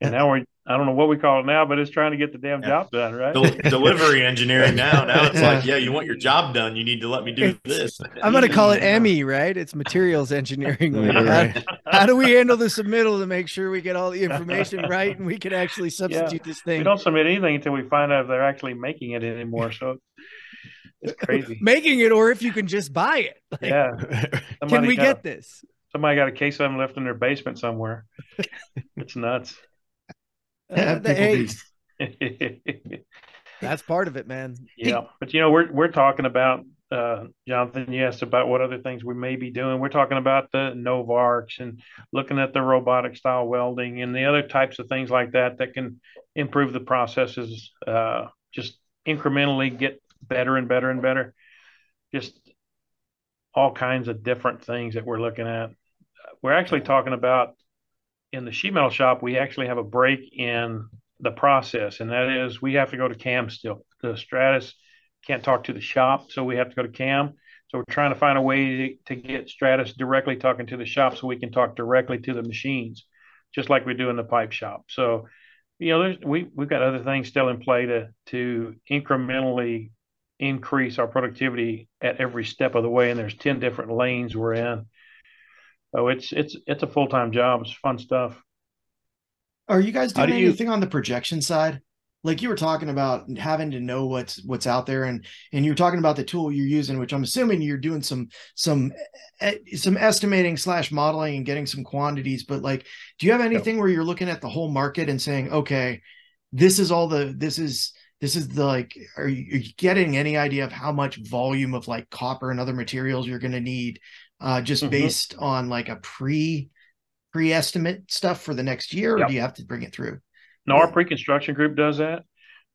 and now we're I don't know what we call it now, but it's trying to get the damn yeah. job done, right? Del- delivery engineering now. Now it's like, yeah, you want your job done, you need to let me do this. I'm going to call it ME, right? It's materials engineering. [LAUGHS] how, how, do we handle the submittal to make sure we get all the information right and we can actually substitute yeah. this thing? We don't submit anything until we find out if they're actually making it anymore. So it's crazy. [LAUGHS] making it, or if you can just buy it. Like, yeah. can we get this? Somebody got a case of them left in their basement somewhere. [LAUGHS] it's nuts. Uh, the [LAUGHS] That's part of it, man. Yeah, but you know, we're we're talking about uh, Jonathan. Yes, about what other things we may be doing. We're talking about the Novarcs and looking at the robotic style welding and the other types of things like that that can improve the processes. Uh, just incrementally get better and better and better. Just all kinds of different things that we're looking at. We're actually talking about in the sheet metal shop, we actually have a break in the process, and that is we have to go to CAM still. The Stratus can't talk to the shop, so we have to go to CAM. So we're trying to find a way to get Stratus directly talking to the shop, so we can talk directly to the machines, just like we do in the pipe shop. So, you know, we we've got other things still in play to to incrementally increase our productivity at every step of the way, and there's ten different lanes we're in Oh, it's it's it's a full time job. It's fun stuff. Are you guys doing do anything you... on the projection side? Like you were talking about having to know what's what's out there, and and you were talking about the tool you're using, which I'm assuming you're doing some some some estimating slash modeling and getting some quantities. But like, do you have anything where you're looking at the whole market and saying, okay, this is all the this is this is the like are you, are you, getting any idea of how much volume of like copper and other materials you're going to need uh, just mm-hmm. based on like a pre pre estimate stuff for the next year, or do you have to bring it through? No, our pre construction group does that.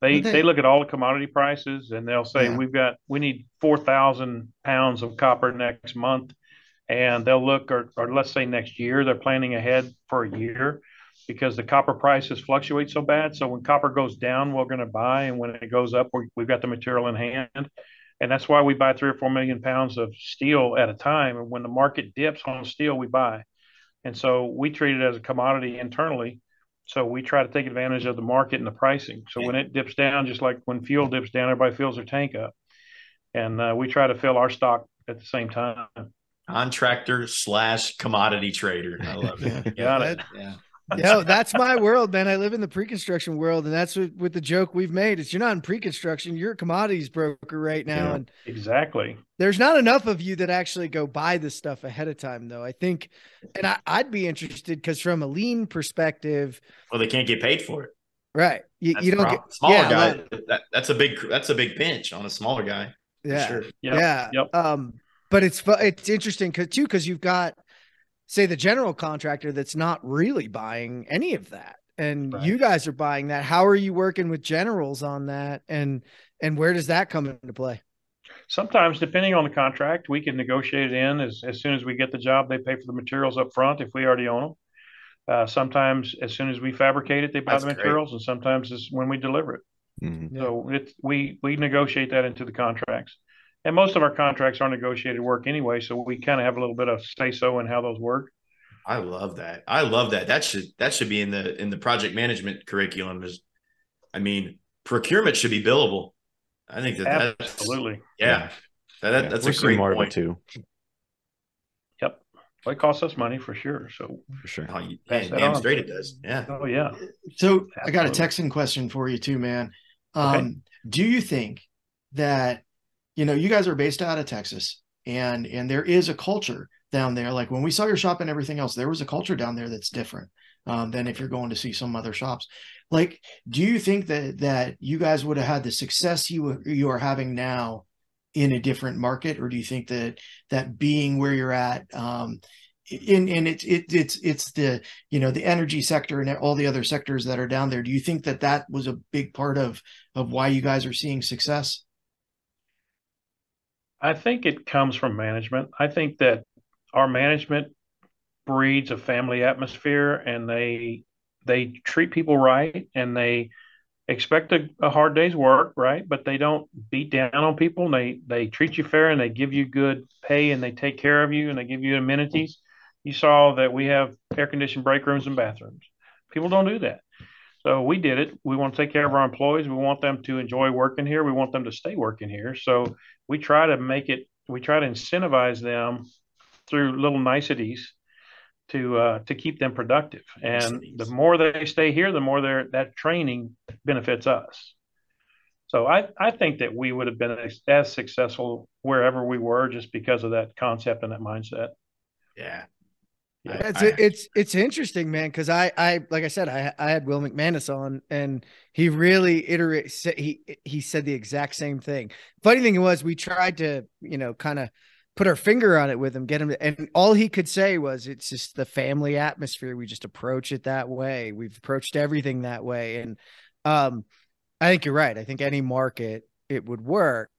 They, they, they look at all the commodity prices and they'll say yeah. we've got we need four thousand pounds of copper next month, and they'll look or or let's say next year they're planning ahead for a year because the copper prices fluctuate so bad. So when copper goes down, we're going to buy, and when it goes up, we have got the material in hand and that's why we buy three or four million pounds of steel at a time. And when the market dips on steel, we buy. And so we treat it as a commodity internally. So we try to take advantage of the market and the pricing. So when it dips down, just like when fuel dips down, everybody fills their tank up, and uh, we try to fill our stock at the same time. Contractor slash commodity trader. I love it. [LAUGHS] Got it. Yeah. Yo, that's my world, man. I live in the pre-construction world, and that's what, with the joke we've made. Is you're not in pre-construction, you're a commodities broker right now, yeah, and exactly. There's not enough of you that actually go buy this stuff ahead of time, though. I think, and I, would be interested because from a lean perspective, well, they can't get paid for it, right? You, you don't get smaller yeah, guy. That, that's a big that's a big pinch on a smaller guy. Yeah, sure. Yep. yeah. Yep. Um, but it's it's interesting because too because you've got say the general contractor that's not really buying any of that. And right. you guys are buying that. How are you working with generals on that? And and where does that come into play? Sometimes depending on the contract we can negotiate it in as, as soon as we get the job. They pay for the materials up front if we already own them uh, sometimes as soon as we fabricate it they buy That's the materials great. and sometimes it's when we deliver it. Mm-hmm. so it's we we negotiate that into the contracts and most of our contracts are negotiated work anyway, so we kind of have a little bit of say so in how those work. I love that. I love that. That should that should be in the in the project management curriculum. Is I mean, procurement should be billable. I think that that's absolutely. yeah. That, that- Yeah, that's we're a great more point. too, Yep. Well, it costs us money for sure. So, for sure. Oh, you, Pass damn, on. straight it does. Yeah. oh yeah. So I got a Absolutely. Texan question for you too, man. Okay. Um, do you think that you know you guys are based out of Texas and and there is a culture down there? Like when we saw your shop and everything else, there was a culture down there that's different um, than if you're going to see some other shops. Like, do you think that that you guys would have had the success you you are having now in a different market, or do you think that that being where you're at um, in and it's it, it's it's the you know the energy sector and all the other sectors that are down there do you think that that was a big part of of why you guys are seeing success I think it comes from management. I think that our management breeds a family atmosphere and they they treat people right and they expect a, a hard day's work, right? But they don't beat down on people. And they they treat you fair and they give you good pay and they take care of you and they give you amenities. You saw that we have air conditioned break rooms and bathrooms. People don't do that. So we did it. We want to take care of our employees. We want them to enjoy working here. We want them to stay working here. So we try to make it we try to incentivize them through little niceties to uh, to keep them productive. And the more they stay here the more their that training benefits us. So I, I think that we would have been as, as successful wherever we were just because of that concept and that mindset. Yeah. Yeah. It's I- it's it's interesting, man, because I I like I said I I had Will McManus on and he really iterate he he said the exact same thing. Funny thing was we tried to you know kind of put our finger on it with him, get him, to, and all he could say was it's just the family atmosphere. We just approach it that way. We've approached everything that way, and um, I think you're right. I think any market it would work,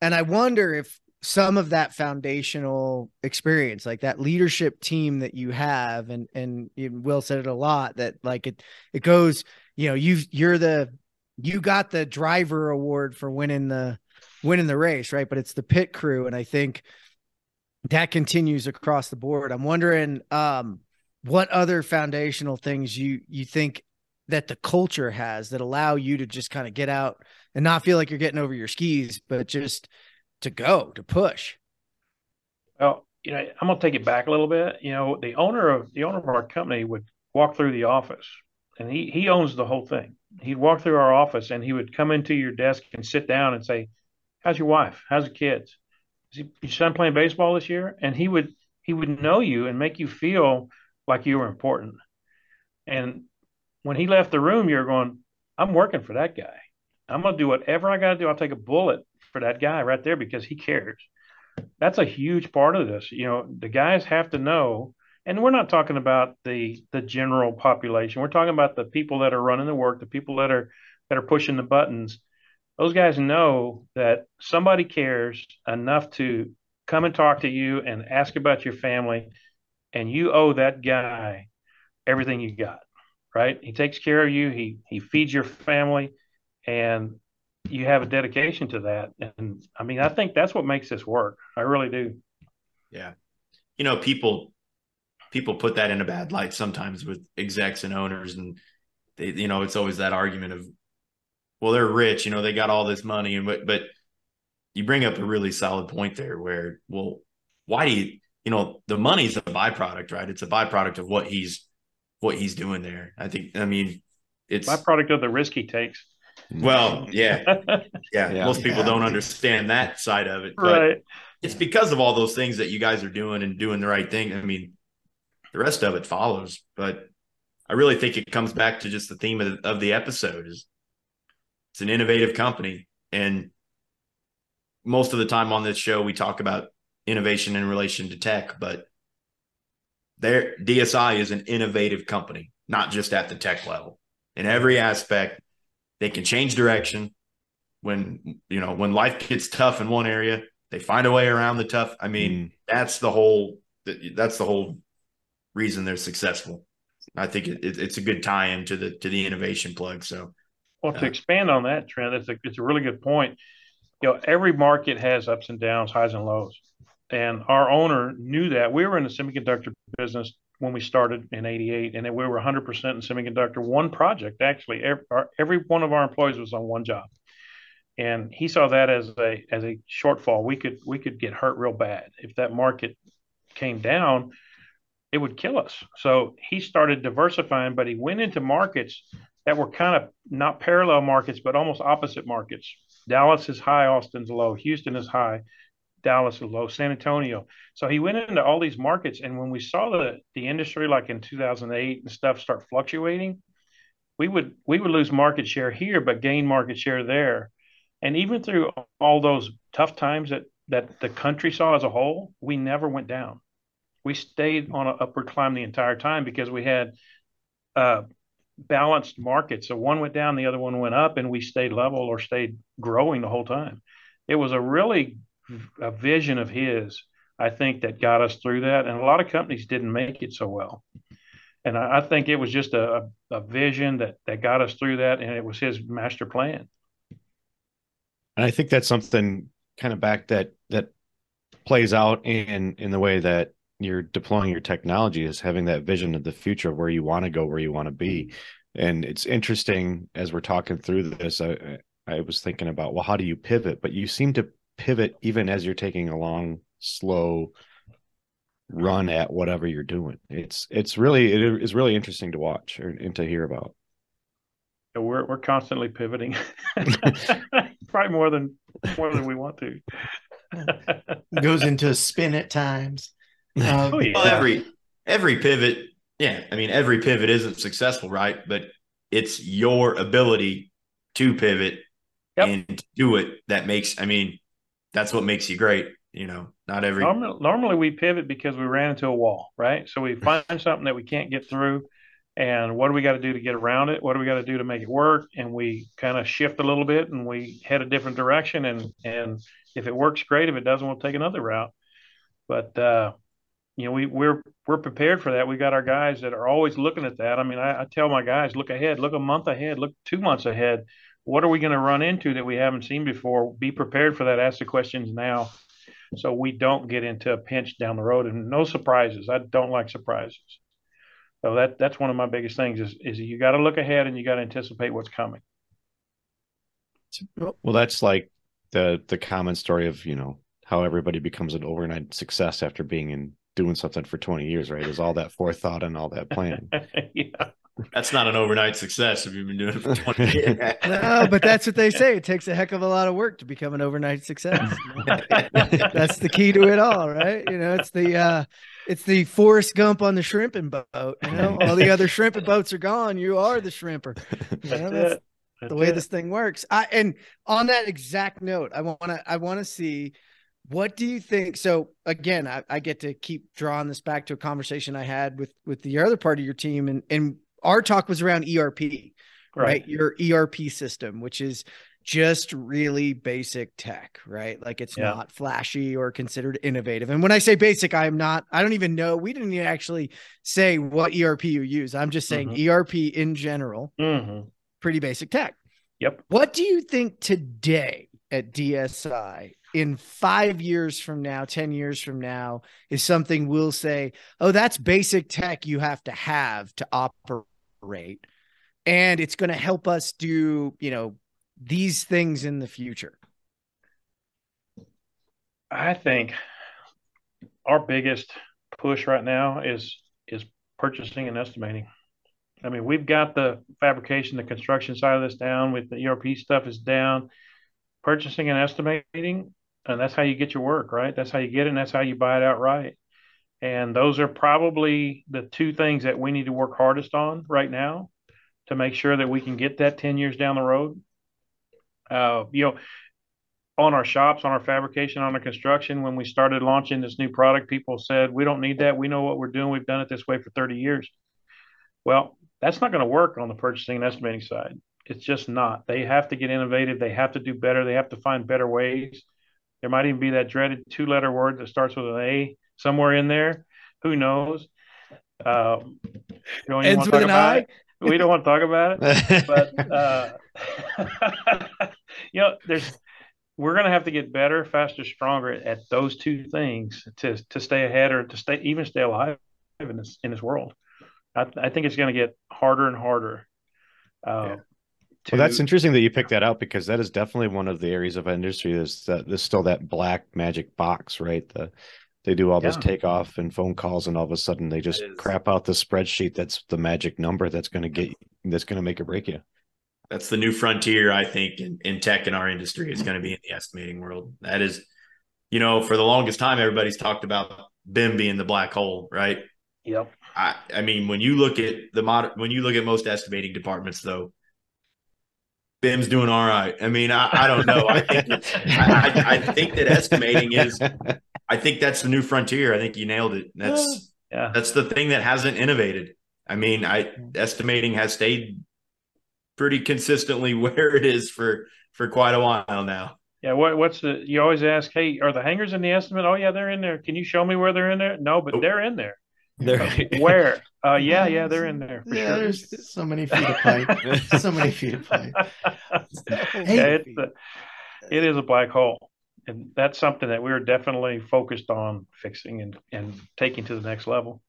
and I wonder if some of that foundational experience like that leadership team that you have and and will said it a lot that like it it goes you know you you're the you got the driver award for winning the winning the race right? But it's the pit crew and i think that continues across the board. I'm wondering um what other foundational things you you think that the culture has that allow you to just kind of get out and not feel like you're getting over your skis but just to go to push Well, you know, I'm gonna take it back a little bit. You know, the owner of the owner of our company would walk through the office, and he he owns the whole thing. He'd walk through our office, and he would come into your desk and sit down and say, "How's your wife? How's the kids? Is he, your son playing baseball this year?" And he would he would know you and make you feel like you were important. And when he left the room, you're going, "I'm working for that guy. I'm gonna do whatever I got to do. I'll take a bullet for that guy right there because he cares." that's a huge part of this. You know, the guys have to know, and we're not talking about the the general population. We're talking about the people that are running the work, the people that are that are pushing the buttons. Those guys know that somebody cares enough to come and talk to you and ask about your family, and you owe that guy everything you got. Right? He takes care of you. He he feeds your family, and you have a dedication to that. And I mean, I think that's what makes this work. I really do. Yeah. You know, people people put that in a bad light sometimes with execs and owners and they you know, it's always that argument of well, they're rich, you know, they got all this money and but but you bring up a really solid point there where well, why do you you know, the money's a byproduct, right? It's a byproduct of what he's what he's doing there. I think I mean it's Byproduct of the risk he takes. Well, yeah, yeah. [LAUGHS] Yeah. Most people Yeah. don't understand that side of it. But right. it's because of all those things that you guys are doing and doing the right thing. I mean, the rest of it follows, but I really think it comes back to just the theme of the, of the episode is it's an innovative company and most of the time on this show we talk about innovation in relation to tech, but their DSI is an innovative company, not just at the tech level. In every aspect, they can change direction when you know when life gets tough in one area, they find a way around the tough. I mean, Mm. that's the whole that's the whole reason they're successful. I think it, it, it's a good tie-in to the to the innovation plug. So Well, to Yeah. expand on that, Trent, it's a, it's a really good point. You know, every market has ups and downs, highs and lows. And our owner knew that. We were in the semiconductor business when we started in 88, and then we were 100% in semiconductor, one project, actually. Every, our, every one of our employees was on one job. and he saw that as a as a shortfall. We could we could get hurt real bad if that market came down. It would kill us. So he started diversifying, but he went into markets that were kind of not parallel markets, but almost opposite markets. Dallas is high, Austin's low, Houston is high, Dallas low, San Antonio. So he went into all these markets, and when we saw the the industry like in 2008 and stuff start fluctuating, we would we would lose market share here, but gain market share there. And even through all those tough times that that the country saw as a whole, we never went down. We stayed on an upward climb the entire time because we had uh, balanced markets. So one went down, the other one went up, and we stayed level or stayed growing the whole time. It was a really a vision of his, I think, that got us through that. And a lot of companies didn't make it so well. And I, I think it was just a, a vision that that got us through that, and it was his master plan. And I think that's something kind of back that that plays out in in the way that you're deploying your technology is having that vision of the future of where you want to go, where you want to be. And it's interesting as we're talking through this. I I was thinking about well, how do you pivot? But you seem to pivot even as you're taking a long, slow run at whatever you're doing. It's it's really it is really interesting to watch and to hear about we're we're constantly pivoting, [LAUGHS] [LAUGHS] probably more than more than we want to. [LAUGHS] Goes into a spin at times. Um, oh, yeah. well, every every pivot, yeah. I mean, every pivot isn't successful, right? But it's your ability to pivot yep. and do it that makes. I mean, that's what makes you great. You know, not every. Normally, normally we pivot because we ran into a wall, right? So we [LAUGHS] find something that we can't get through and what do we got to do to get around it? What do we got to do to make it work? And we kind of shift a little bit and we head a different direction and and if it works great. If it doesn't we'll take another route. But uh, you know we we're we're prepared for that. We got our guys that are always looking at that. I mean I, I tell my guys look ahead. Look a month ahead. Look two months ahead what are we going to run into that we haven't seen before be prepared for that ask the questions now so we don't get into a pinch down the road and no surprises i don't like surprises so that that's one of my biggest things is is you got to look ahead and you got to anticipate what's coming. Well, that's like the the common story of you know how everybody becomes an overnight success after being in doing something for 20 years, right? Is all that forethought and all that planning. [LAUGHS] yeah. That's not an overnight success if you've been doing it for 20 [LAUGHS] years. no, but that's what they say. It takes a heck of a lot of work to become an overnight success. [LAUGHS] that's the key to it all, right? You know, it's the uh it's the Forrest Gump on the shrimping boat. You know, all the other shrimping boats are gone. You are the shrimper. You know, that's, that's the way it. this thing works. I and on that exact note, I want to I want to see what do you think? So again, I, I get to keep drawing this back to a conversation I had with with the other part of your team, and and our talk was around ERP, right? right? Your ERP system, which is just really basic tech, right? Like it's yeah. not flashy or considered innovative. And when I say basic, I am not, I don't even know. We didn't actually say what ERP you use. I'm just saying mm-hmm. ERP in general, mm-hmm. pretty basic tech. Yep. What do you think today at DSI in five years from now, 10 years from now, is something we'll say, oh, that's basic tech you have to have to operate. And it's going to help us do, you know, these things in the future? I think our biggest push right now is is purchasing and estimating. I mean, we've got the fabrication, the construction side of this down. With the ERP stuff is down. Purchasing and estimating, and that's how you get your work, right? That's how you get it, and that's how you buy it outright. And those are probably the two things that we need to work hardest on right now to make sure that we can get that 10 years down the road uh, you know, on our shops, on our fabrication, on our construction, when we started launching this new product, people said, we don't need that. We know what we're doing. We've done it this way for 30 years. Well, that's not going to work on the purchasing and estimating side. It's just not. They have to get innovative. They have to do better. They have to find better ways. There might even be that dreaded two letter word that starts with an A somewhere in there. Who knows? Um, Ends with an I. We don't want to talk about it, [LAUGHS] but uh, [LAUGHS] you know, there's we're going to have to get better, faster, stronger at those two things to to stay ahead or to stay even stay alive in this in this world. I, I think it's going to get harder and harder uh, yeah. To Well, that's interesting that you picked that out because that is definitely one of the areas of industry is that there's still that black magic box, right? The they do all this Yeah. takeoff and phone calls, and all of a sudden they just is- crap out the spreadsheet. That's the magic number that's going to get that's going to make or break you. That's the new frontier, I think, in, in tech in our industry is going to be in the estimating world. That is, you know, for the longest time, everybody's talked about BIM being the black hole, right? Yep. I, I mean, when you look at the mod, when you look at most estimating departments, though, BIM's doing all right. I mean, I, I don't know. I think I, I, I think that estimating is. I think that's the new frontier. I think you nailed it. That's [GASPS] Yeah. that's the thing that hasn't innovated. I mean, I estimating has stayed pretty consistently [LAUGHS] where it is for for quite a while now. Yeah. What, what's the, you always ask, hey, are the hangers in the estimate? Oh, yeah, they're in there. Can you show me where they're in there? No, but Nope. they're in there. There- [LAUGHS] Where? Uh, yeah, yeah, they're in there. Yeah, sure. there's so many feet of pipe. [LAUGHS] so many feet of pipe. [LAUGHS] yeah, it's a, it is a black hole. And that's something that we're definitely focused on fixing and, and taking to the next level.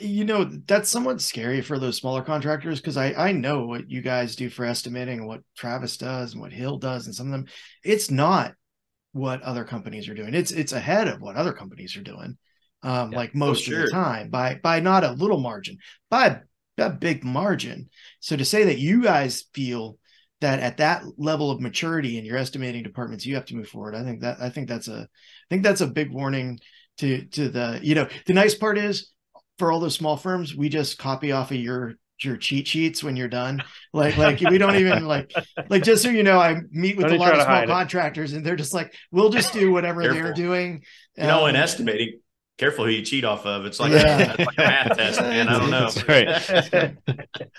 you know that's somewhat scary for those smaller contractors because I I know what you guys do for estimating and what Travis does and what Hill does and some of them it's not what other companies are doing it's it's ahead of what other companies are doing um Yeah. like most of sure. the time by by not a little margin by a big margin so to say that you guys feel that at that level of maturity in your estimating departments you have to move forward I think that I think that's a I think that's a big warning to to the you know the nice part is for all those small firms, we just copy off of your your cheat sheets when you're done. Like like we don't even like like just so you know, I meet with Don't a lot of small hide it. contractors, and they're just like, we'll just do whatever they're doing. You know, in Um, estimating, careful who you cheat off of. It's like, Yeah. a, it's like a math test, man. I don't know. That's right. [LAUGHS]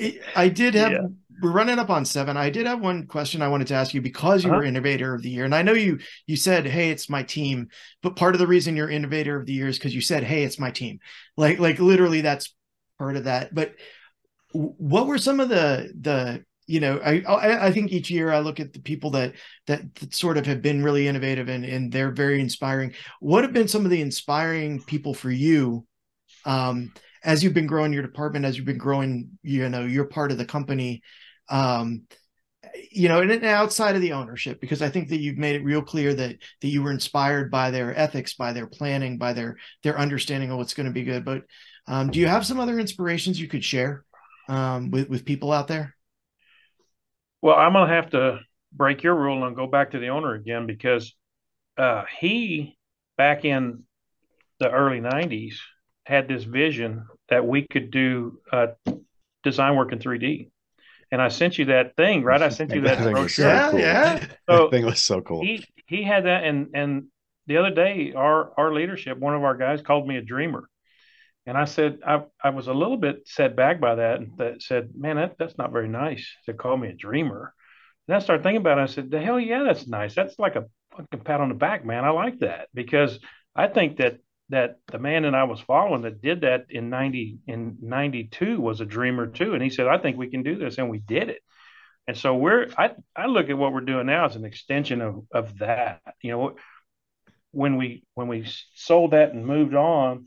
I, I did have Yeah. we're running up on seven. I did have one question I wanted to ask you because you Uh-huh. were innovator of the year, and I know you you said, "Hey, it's my team," but part of the reason you're innovator of the year is because you said, "Hey, it's my team." Like like literally, that's part of that. But what were some of the the you know I, I I think each year I look at the people that that, that sort of have been really innovative and and they're very inspiring. What have been some of the inspiring people for you? Um, as you've been growing your department, as you've been growing, you know, you're part of the company, um, you know, and, and outside of the ownership, because I think that you've made it real clear that that you were inspired by their ethics, by their planning, by their their understanding of what's going to be good. But um, do you have some other inspirations you could share um, with with people out there? Well, I'm gonna have to break your rule and go back to the owner again because uh, he back in the early '90s had this vision that we could do uh, design work in 3D, and I sent you that thing, right? I sent you that That thing was so brochure. Yeah, cool. yeah. So That thing was so cool. he he had that, and and the other day, our our leadership, one of our guys called me a dreamer. And I said, I, I was a little bit set back by that and that said, man, that, that's not very nice to call me a dreamer. And I started thinking about it. I said, the hell yeah, that's nice. That's like a fucking pat on the back, man. I like that because I think that that the man that I was following that did that in 90 in 92 was a dreamer too. And he said, I think we can do this. And we did it. And so we're I, I look at what we're doing now as an extension of of that. You know, when we when we sold that and moved on,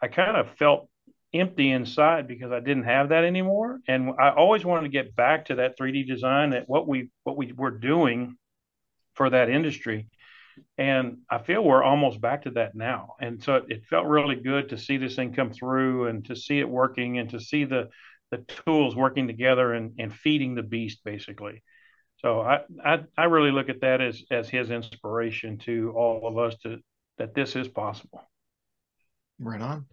I kind of felt empty inside because I didn't have that anymore. And I always wanted to get back to that 3D design that what we what we were doing for that industry. And I feel we're almost back to that now. And so it, it felt really good to see this thing come through and to see it working and to see the the tools working together and, and feeding the beast basically. So I, I I really look at that as as his inspiration to all of us to that this is possible. Right on.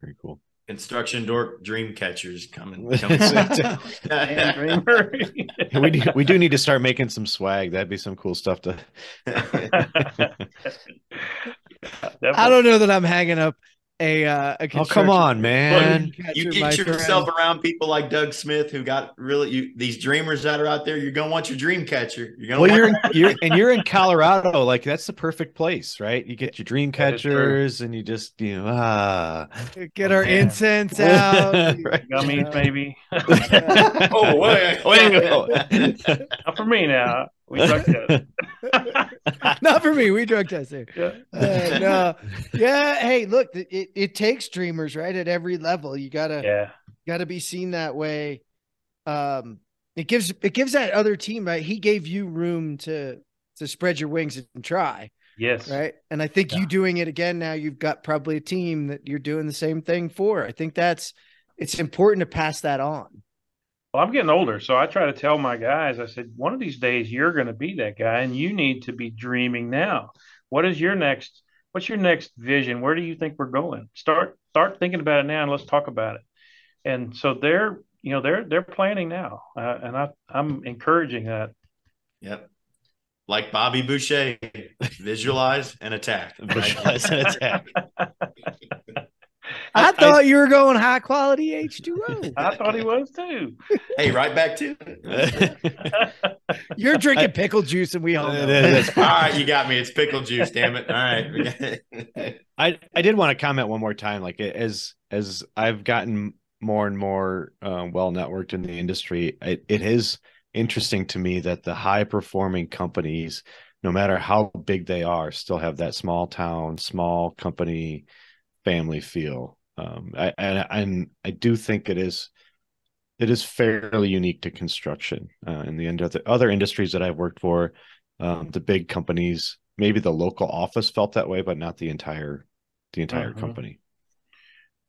Very cool. Construction dork dream catchers coming. And And [LAUGHS] we do, we do need to start making some swag. That'd be some cool stuff to. [LAUGHS] [LAUGHS] I don't know that I'm hanging up a uh, a Oh come on, man! catcher, you my get friend. yourself around people like Doug Smith who got really you these dreamers that are out there. You're gonna want your dream catcher. You're gonna Well, want you're in, [LAUGHS] you're and you're in Colorado. Like that's the perfect place, right? You get your dream That is true. catchers, and you just you know ah. Get our Yeah. incense [LAUGHS] out. Right. gummies, maybe. [LAUGHS] oh wait, wait. Not for me now. We drug [LAUGHS] test. [LAUGHS] Not for me. We drug test here. Yeah. Uh, no. Yeah. Hey, look, it, it, it takes dreamers, right? At every level. You gotta Yeah. gotta be seen that way. Um, it gives it gives that other team right. He gave you room to to spread your wings and try. Yes. Right. And I think Yeah. you doing it again now, you've got probably a team that you're doing the same thing for. I think that's it's important to pass that on. Well, I'm getting older, so I try to tell my guys, I said, one of these days you're going to be that guy, and you need to be dreaming now. What is your next? What's your next vision? Where do you think we're going? Start start thinking about it now, and let's talk about it. And so they're, you know, they're they're planning now, uh, and I I'm encouraging that. Yep. Like Bobby Boucher, visualize and attack. [LAUGHS] Visualize and attack. [LAUGHS] I, thought you were going high quality H2O. I thought he was too. Hey, right back to it. [LAUGHS] You're drinking pickle juice and we all know. It is. All right, you got me. It's pickle juice. Damn it. All right. [LAUGHS] I I did want to comment one more time. Like as as I've gotten more and more uh, well networked in the industry, it, it is interesting to me that the high performing companies, no matter how big they are, still have that small town, small company, family feel. Um, I, and and I do think it is it is fairly unique to construction. Uh, in the end of the other industries that I've worked for, um, the big companies, maybe the local office felt that way, but not the entire the entire Mhm. company.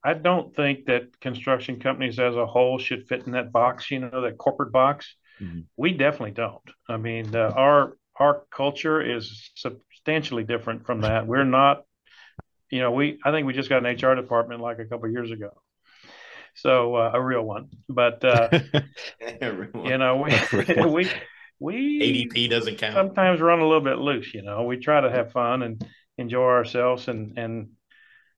I don't think that construction companies as a whole should fit in that box, you know, that corporate box. Mhm. We definitely don't. I mean, uh, our our culture is substantially different from [LAUGHS] that. We're not, you know, we I think we just got an HR department like a couple of years ago, so uh, a real one. But uh, [LAUGHS] you know, we [LAUGHS] [LAUGHS] we we ADP doesn't count. sometimes run a little bit loose you know. We try to have fun and enjoy ourselves and and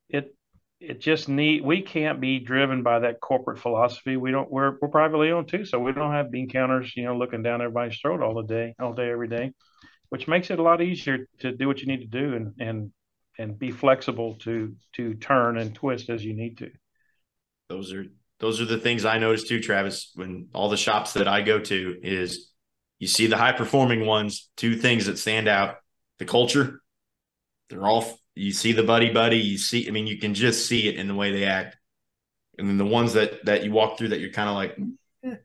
it it just need we can't be driven by that corporate philosophy. We don't we're, we're privately owned too so we don't have bean counters you know looking down everybody's throat all the day all day every day which makes it a lot easier to do what you need to do and and and be flexible to to turn and twist as you need to those are those are the things I notice too, Travis. When all the shops that I go to is you see the high performing ones, two things that stand out: the culture. They're all you see the buddy buddy. You see, I mean, you can just see it in the way they act. And then the ones that that you walk through that you're kind of like, eh,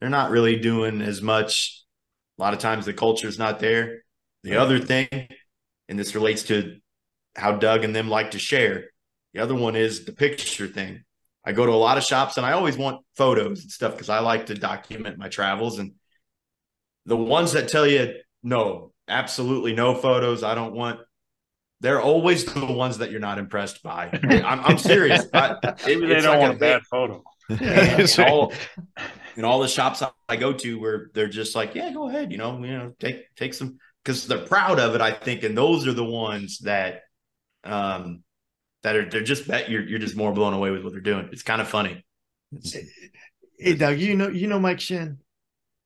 they're not really doing as much. A lot of times the culture is not there. The other thing, and this relates to how Doug and them like to share. The other one is the picture thing. I go to a lot of shops and I always want photos and stuff because I like to document my travels. And the ones that tell you, no, absolutely no photos, I don't want, they're always the ones that you're not impressed by. [LAUGHS] I'm, I'm serious. I, maybe they don't like want a a bad photo and, [LAUGHS] and all, and all the shops I go to where they're just like, yeah, go ahead, you know, you know, take take some because they're proud of it, I think, and those are the ones that um that are they're just bet you're you're just more blown away with what they're doing. It's kind of funny. Hey Doug, you know you know Mike Shin.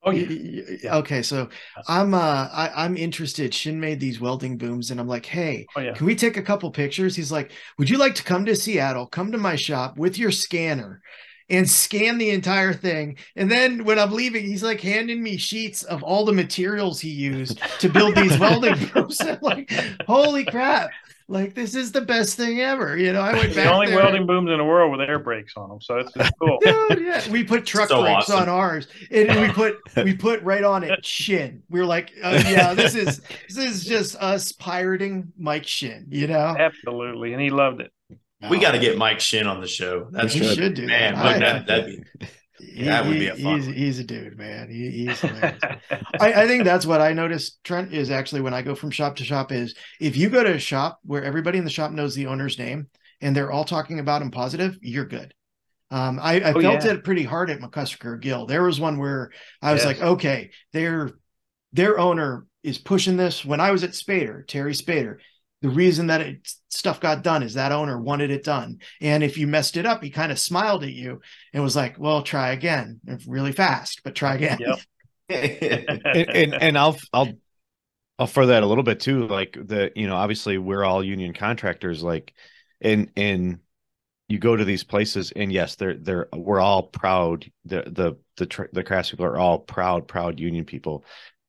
oh yeah y- y- Yeah. Okay, so I'm uh I, I'm interested. Shin made these welding booms, and I'm like, hey, oh yeah can we take a couple pictures? He's like, would you like to come to Seattle? Come to my shop with your scanner and scan the entire thing. And then when I'm leaving, he's like handing me sheets of all the materials he used to build these [LAUGHS] welding booms. [LAUGHS] I'm like, holy crap. Like this is the best thing ever. You know, I went back. the only there- welding booms in the world with air brakes on them so it's, it's cool [LAUGHS] Dude, yeah. We put truck So brakes awesome. on ours, and we put [LAUGHS] we put right on it Shin. We were like, uh, yeah, this is this is just us pirating Mike Shin. You know, absolutely and he loved it we got to get Mike Shin on the show. That's we should do man. that. look, that that'd be he- that would be a fun He's, he's a dude, man. He, he's. [LAUGHS] I, I think that's what I noticed, Trent, is actually when I go from shop to shop is if you go to a shop where everybody in the shop knows the owner's name and they're all talking about him positive, you're good. Um, I, I Oh, felt yeah. it pretty hard at McCusker Gill. There was one where I was Yes. like, okay, their their owner is pushing this. When I was at Spader, Terry Spader, the reason that it, stuff got done is that owner wanted it done. And if you messed it up, he kind of smiled at you and was like, well, try again really fast, but try again. Yep. [LAUGHS] and, and and I'll I'll I'll further that a little bit too. Like the you know obviously we're all union contractors. Like and and you go to these places and yes they're they're we're all proud the the the tr- the craftspeople are all proud proud union people,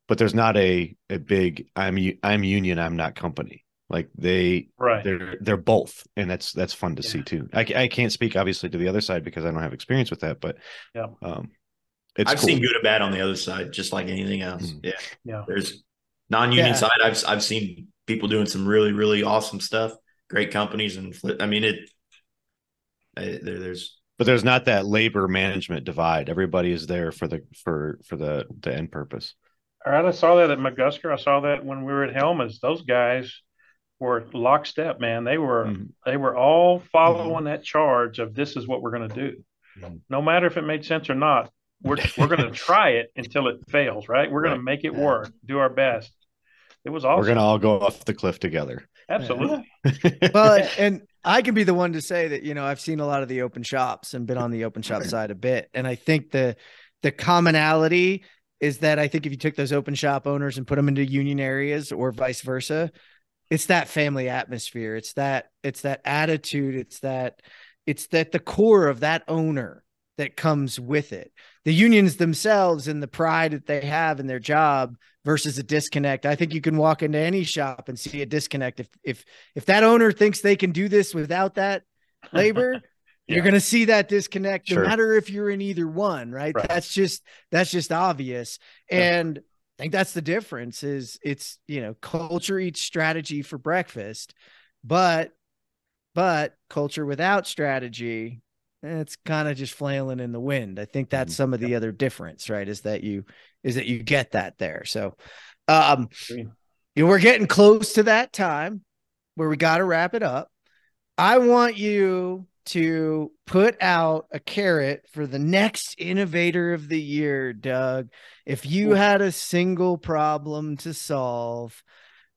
but there's not a a big I'm I'm union I'm not company. Like they right they're they're both and that's that's fun to see too I, I can't speak obviously to the other side because i don't have experience with that but Yeah. um it's I've cool. seen good or bad on the other side, just like anything else. Mhm. Yeah. Yeah. There's non-union Yeah. side. I've I've seen people doing some really really awesome stuff. Great companies and flip. I mean it. I, there, there's but there's not that labor management divide. Everybody is there for the for for the the end purpose. All right, I saw that at McCusker. I saw that when we were at Helmets. Those guys were lockstep, man. They were Mhm. they were all following that charge of this is what we're going to do. Mhm. No matter if it made sense or not, we're we're going [LAUGHS] to try it until it fails. Right? We're going Right. to make it work. Do our best. It was awesome. We're gonna all go off the cliff together. Absolutely. well, [LAUGHS] and I can be the one to say that you know I've seen a lot of the open shops and been on the open shop [CLEARS THROAT] side a bit, and I think the the commonality is that I think if you took those open shop owners and put them into union areas or vice versa, it's that family atmosphere. It's that it's that attitude. It's that it's that the core of that owner that comes with it. The unions themselves and the pride that they have in their job versus a disconnect. I think you can walk into any shop and see a disconnect. If if if that owner thinks they can do this without that labor, [LAUGHS] Yeah. you're gonna see that disconnect Sure. no matter if you're in either one, right? Right. That's just that's just obvious. Yeah. And I think that's the difference is it's you know culture eats strategy for breakfast, but but culture without strategy it's kind of just flailing in the wind. I think that's Mhm. some of the other difference, right? Is that you is that you get that there. So um you know, we're getting close to that time where we got to wrap it up. I want you to put out a carrot for the next innovator of the year, Doug. If you had a single problem to solve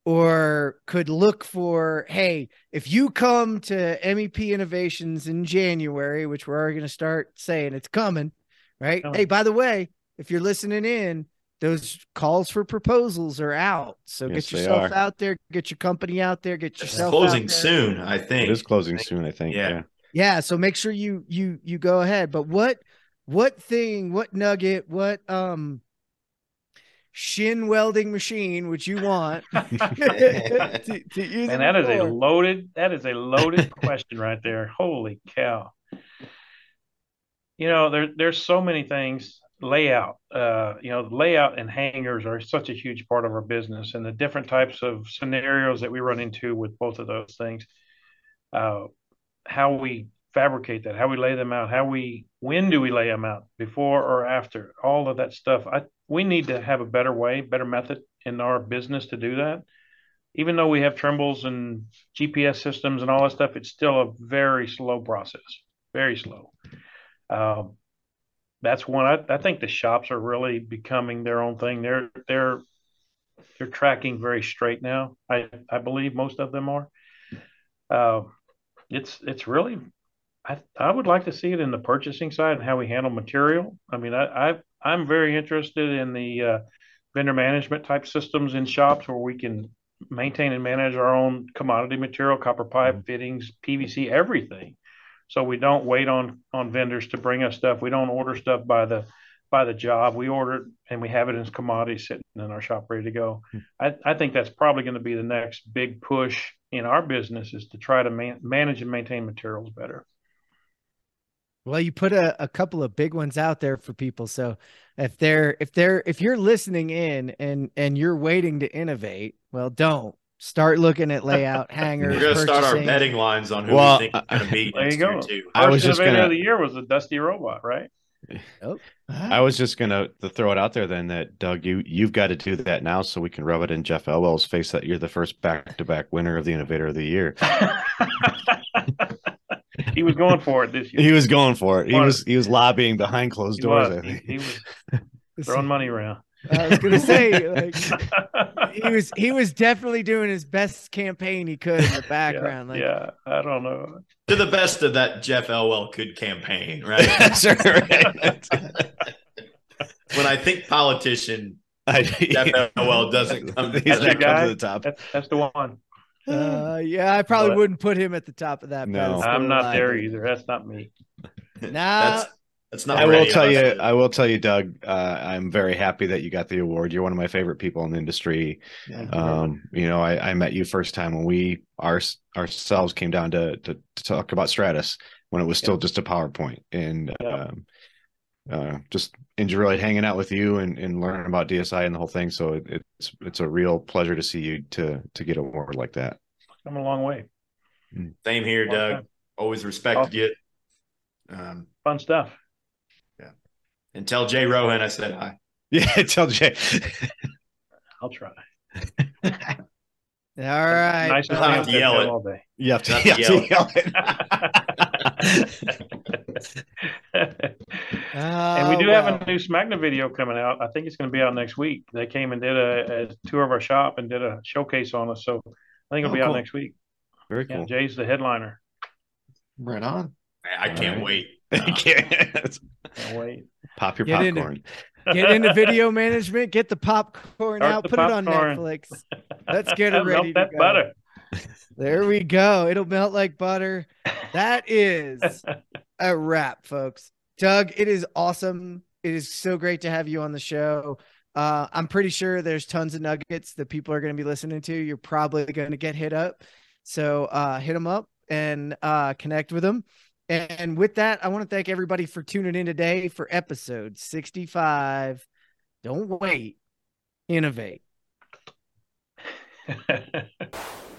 or could look for, hey, if you come to MEP Innovations in January, which we're already going to start saying it's coming, right? Coming. Hey, by the way, if you're listening in, those calls for proposals are out. So Yes, get yourself out there, get your company out there, get it's yourself closing out there. soon. I think It is closing soon, I think. Yeah. Yeah. Yeah, so make sure you you you go ahead. But what what thing, what nugget, what um shin welding machine would you want [LAUGHS] [LAUGHS] to, to use And it that is a loaded that is a loaded [LAUGHS] question right there. Holy cow. You know, there there's so many things. Layout, uh, you know, layout and hangers are such a huge part of our business, and the different types of scenarios that we run into with both of those things. Uh, how we fabricate that, how we lay them out, how we when do we lay them out, before or after, all of that stuff. I we need to have a better way, better method in our business to do that even though we have Trimbles and GPS systems and all that stuff, it's still a very slow process, very slow. Um, that's one. I, I think the shops are really becoming their own thing. They're they're they're tracking very straight now. I I believe most of them are. Uh, it's it's really. I I would like to see it in the purchasing side and how we handle material. I mean, I, I I'm very interested in the uh, vendor management type systems in shops where we can maintain and manage our own commodity material, copper pipe, fittings, PVC, everything. So we don't wait on on vendors to bring us stuff. We don't order stuff by the by the job. We order it and we have it as commodity sitting in our shop ready to go. I, I think that's probably going to be the next big push in our business is to try to man, manage and maintain materials better. Well, you put a, a couple of big ones out there for people. So if they're if they're if you're listening in and and you're waiting to innovate, well, don't start looking at layout [LAUGHS] hangers. We're gonna start our betting lines on who Well, we think is going to beat There next you year go. too. I was First just gonna- of the year was the Dusty Robot, right? I was just gonna ah. to throw it out there then that Doug, you you've got to do that now so we can rub it in Jeff Elwell's face that you're the first back to back winner of the Innovator of the Year. [LAUGHS] he was going for it this year. He was going for it. He was he was lobbying behind closed He doors. was. I He, he was [LAUGHS] throwing money around. I was gonna say like [LAUGHS] he was he was definitely doing his best campaign he could in the [LAUGHS] background. yeah, like yeah, I don't know. To the best of that Jeff Elwell could campaign, [LAUGHS] right? That's right. when I think politician, I, Jeff Elwell doesn't come. He's That's not come guy? to the top. That's that's the one. uh, [SIGHS] yeah, I probably But- wouldn't put him at the top of that. No. I'm not there either. either. That's not me. Nah, That's that's not. I will tell on you. us. I will tell you, Doug. Uh, I'm very happy that you got the award. You're one of my favorite people in the industry. Thank you. Um, you know, I, I met you first time when we our, ourselves came down to, to to talk about Stratus when it was still just a PowerPoint, and Yeah. um, uh, just enjoyed hanging out with you and, and learning about DSI and the whole thing. So it, it's it's a real pleasure to see you to to get a award like that. Come a long way. Same here, Long Doug. time. Always respected Awesome. you. Um, Fun stuff. And tell Jay Rohan I said hi. [LAUGHS] Yeah, tell Jay. [LAUGHS] I'll try. All right. Nice to I'll have to yell it. all day. You have to, Have you to have to yell yell it. [LAUGHS] and we Oh, do have a new SMACNA video coming out. I think it's going to be out next week. They came and did a, a tour of our shop and did a showcase on us. So I think it'll Oh, be out next week. Very Yeah, cool. Jay's the headliner. Right on. I can't All wait. [LAUGHS] Can't- Can't wait. Pop your Get into- popcorn. Get into video management. Get the popcorn Start out. the Put it on. Netflix. Let's get it Melt ready to that go. butter. There we go. It'll melt like butter. That is a wrap, folks. Doug, it is awesome. It is so great to have you on the show. Uh, I'm pretty sure there's tons of nuggets that people are going to be listening to. You're probably going to get hit up. So uh, hit them up and uh, connect with them. And with that, I want to thank everybody for tuning in today for episode 65. Don't wait, innovate. [LAUGHS]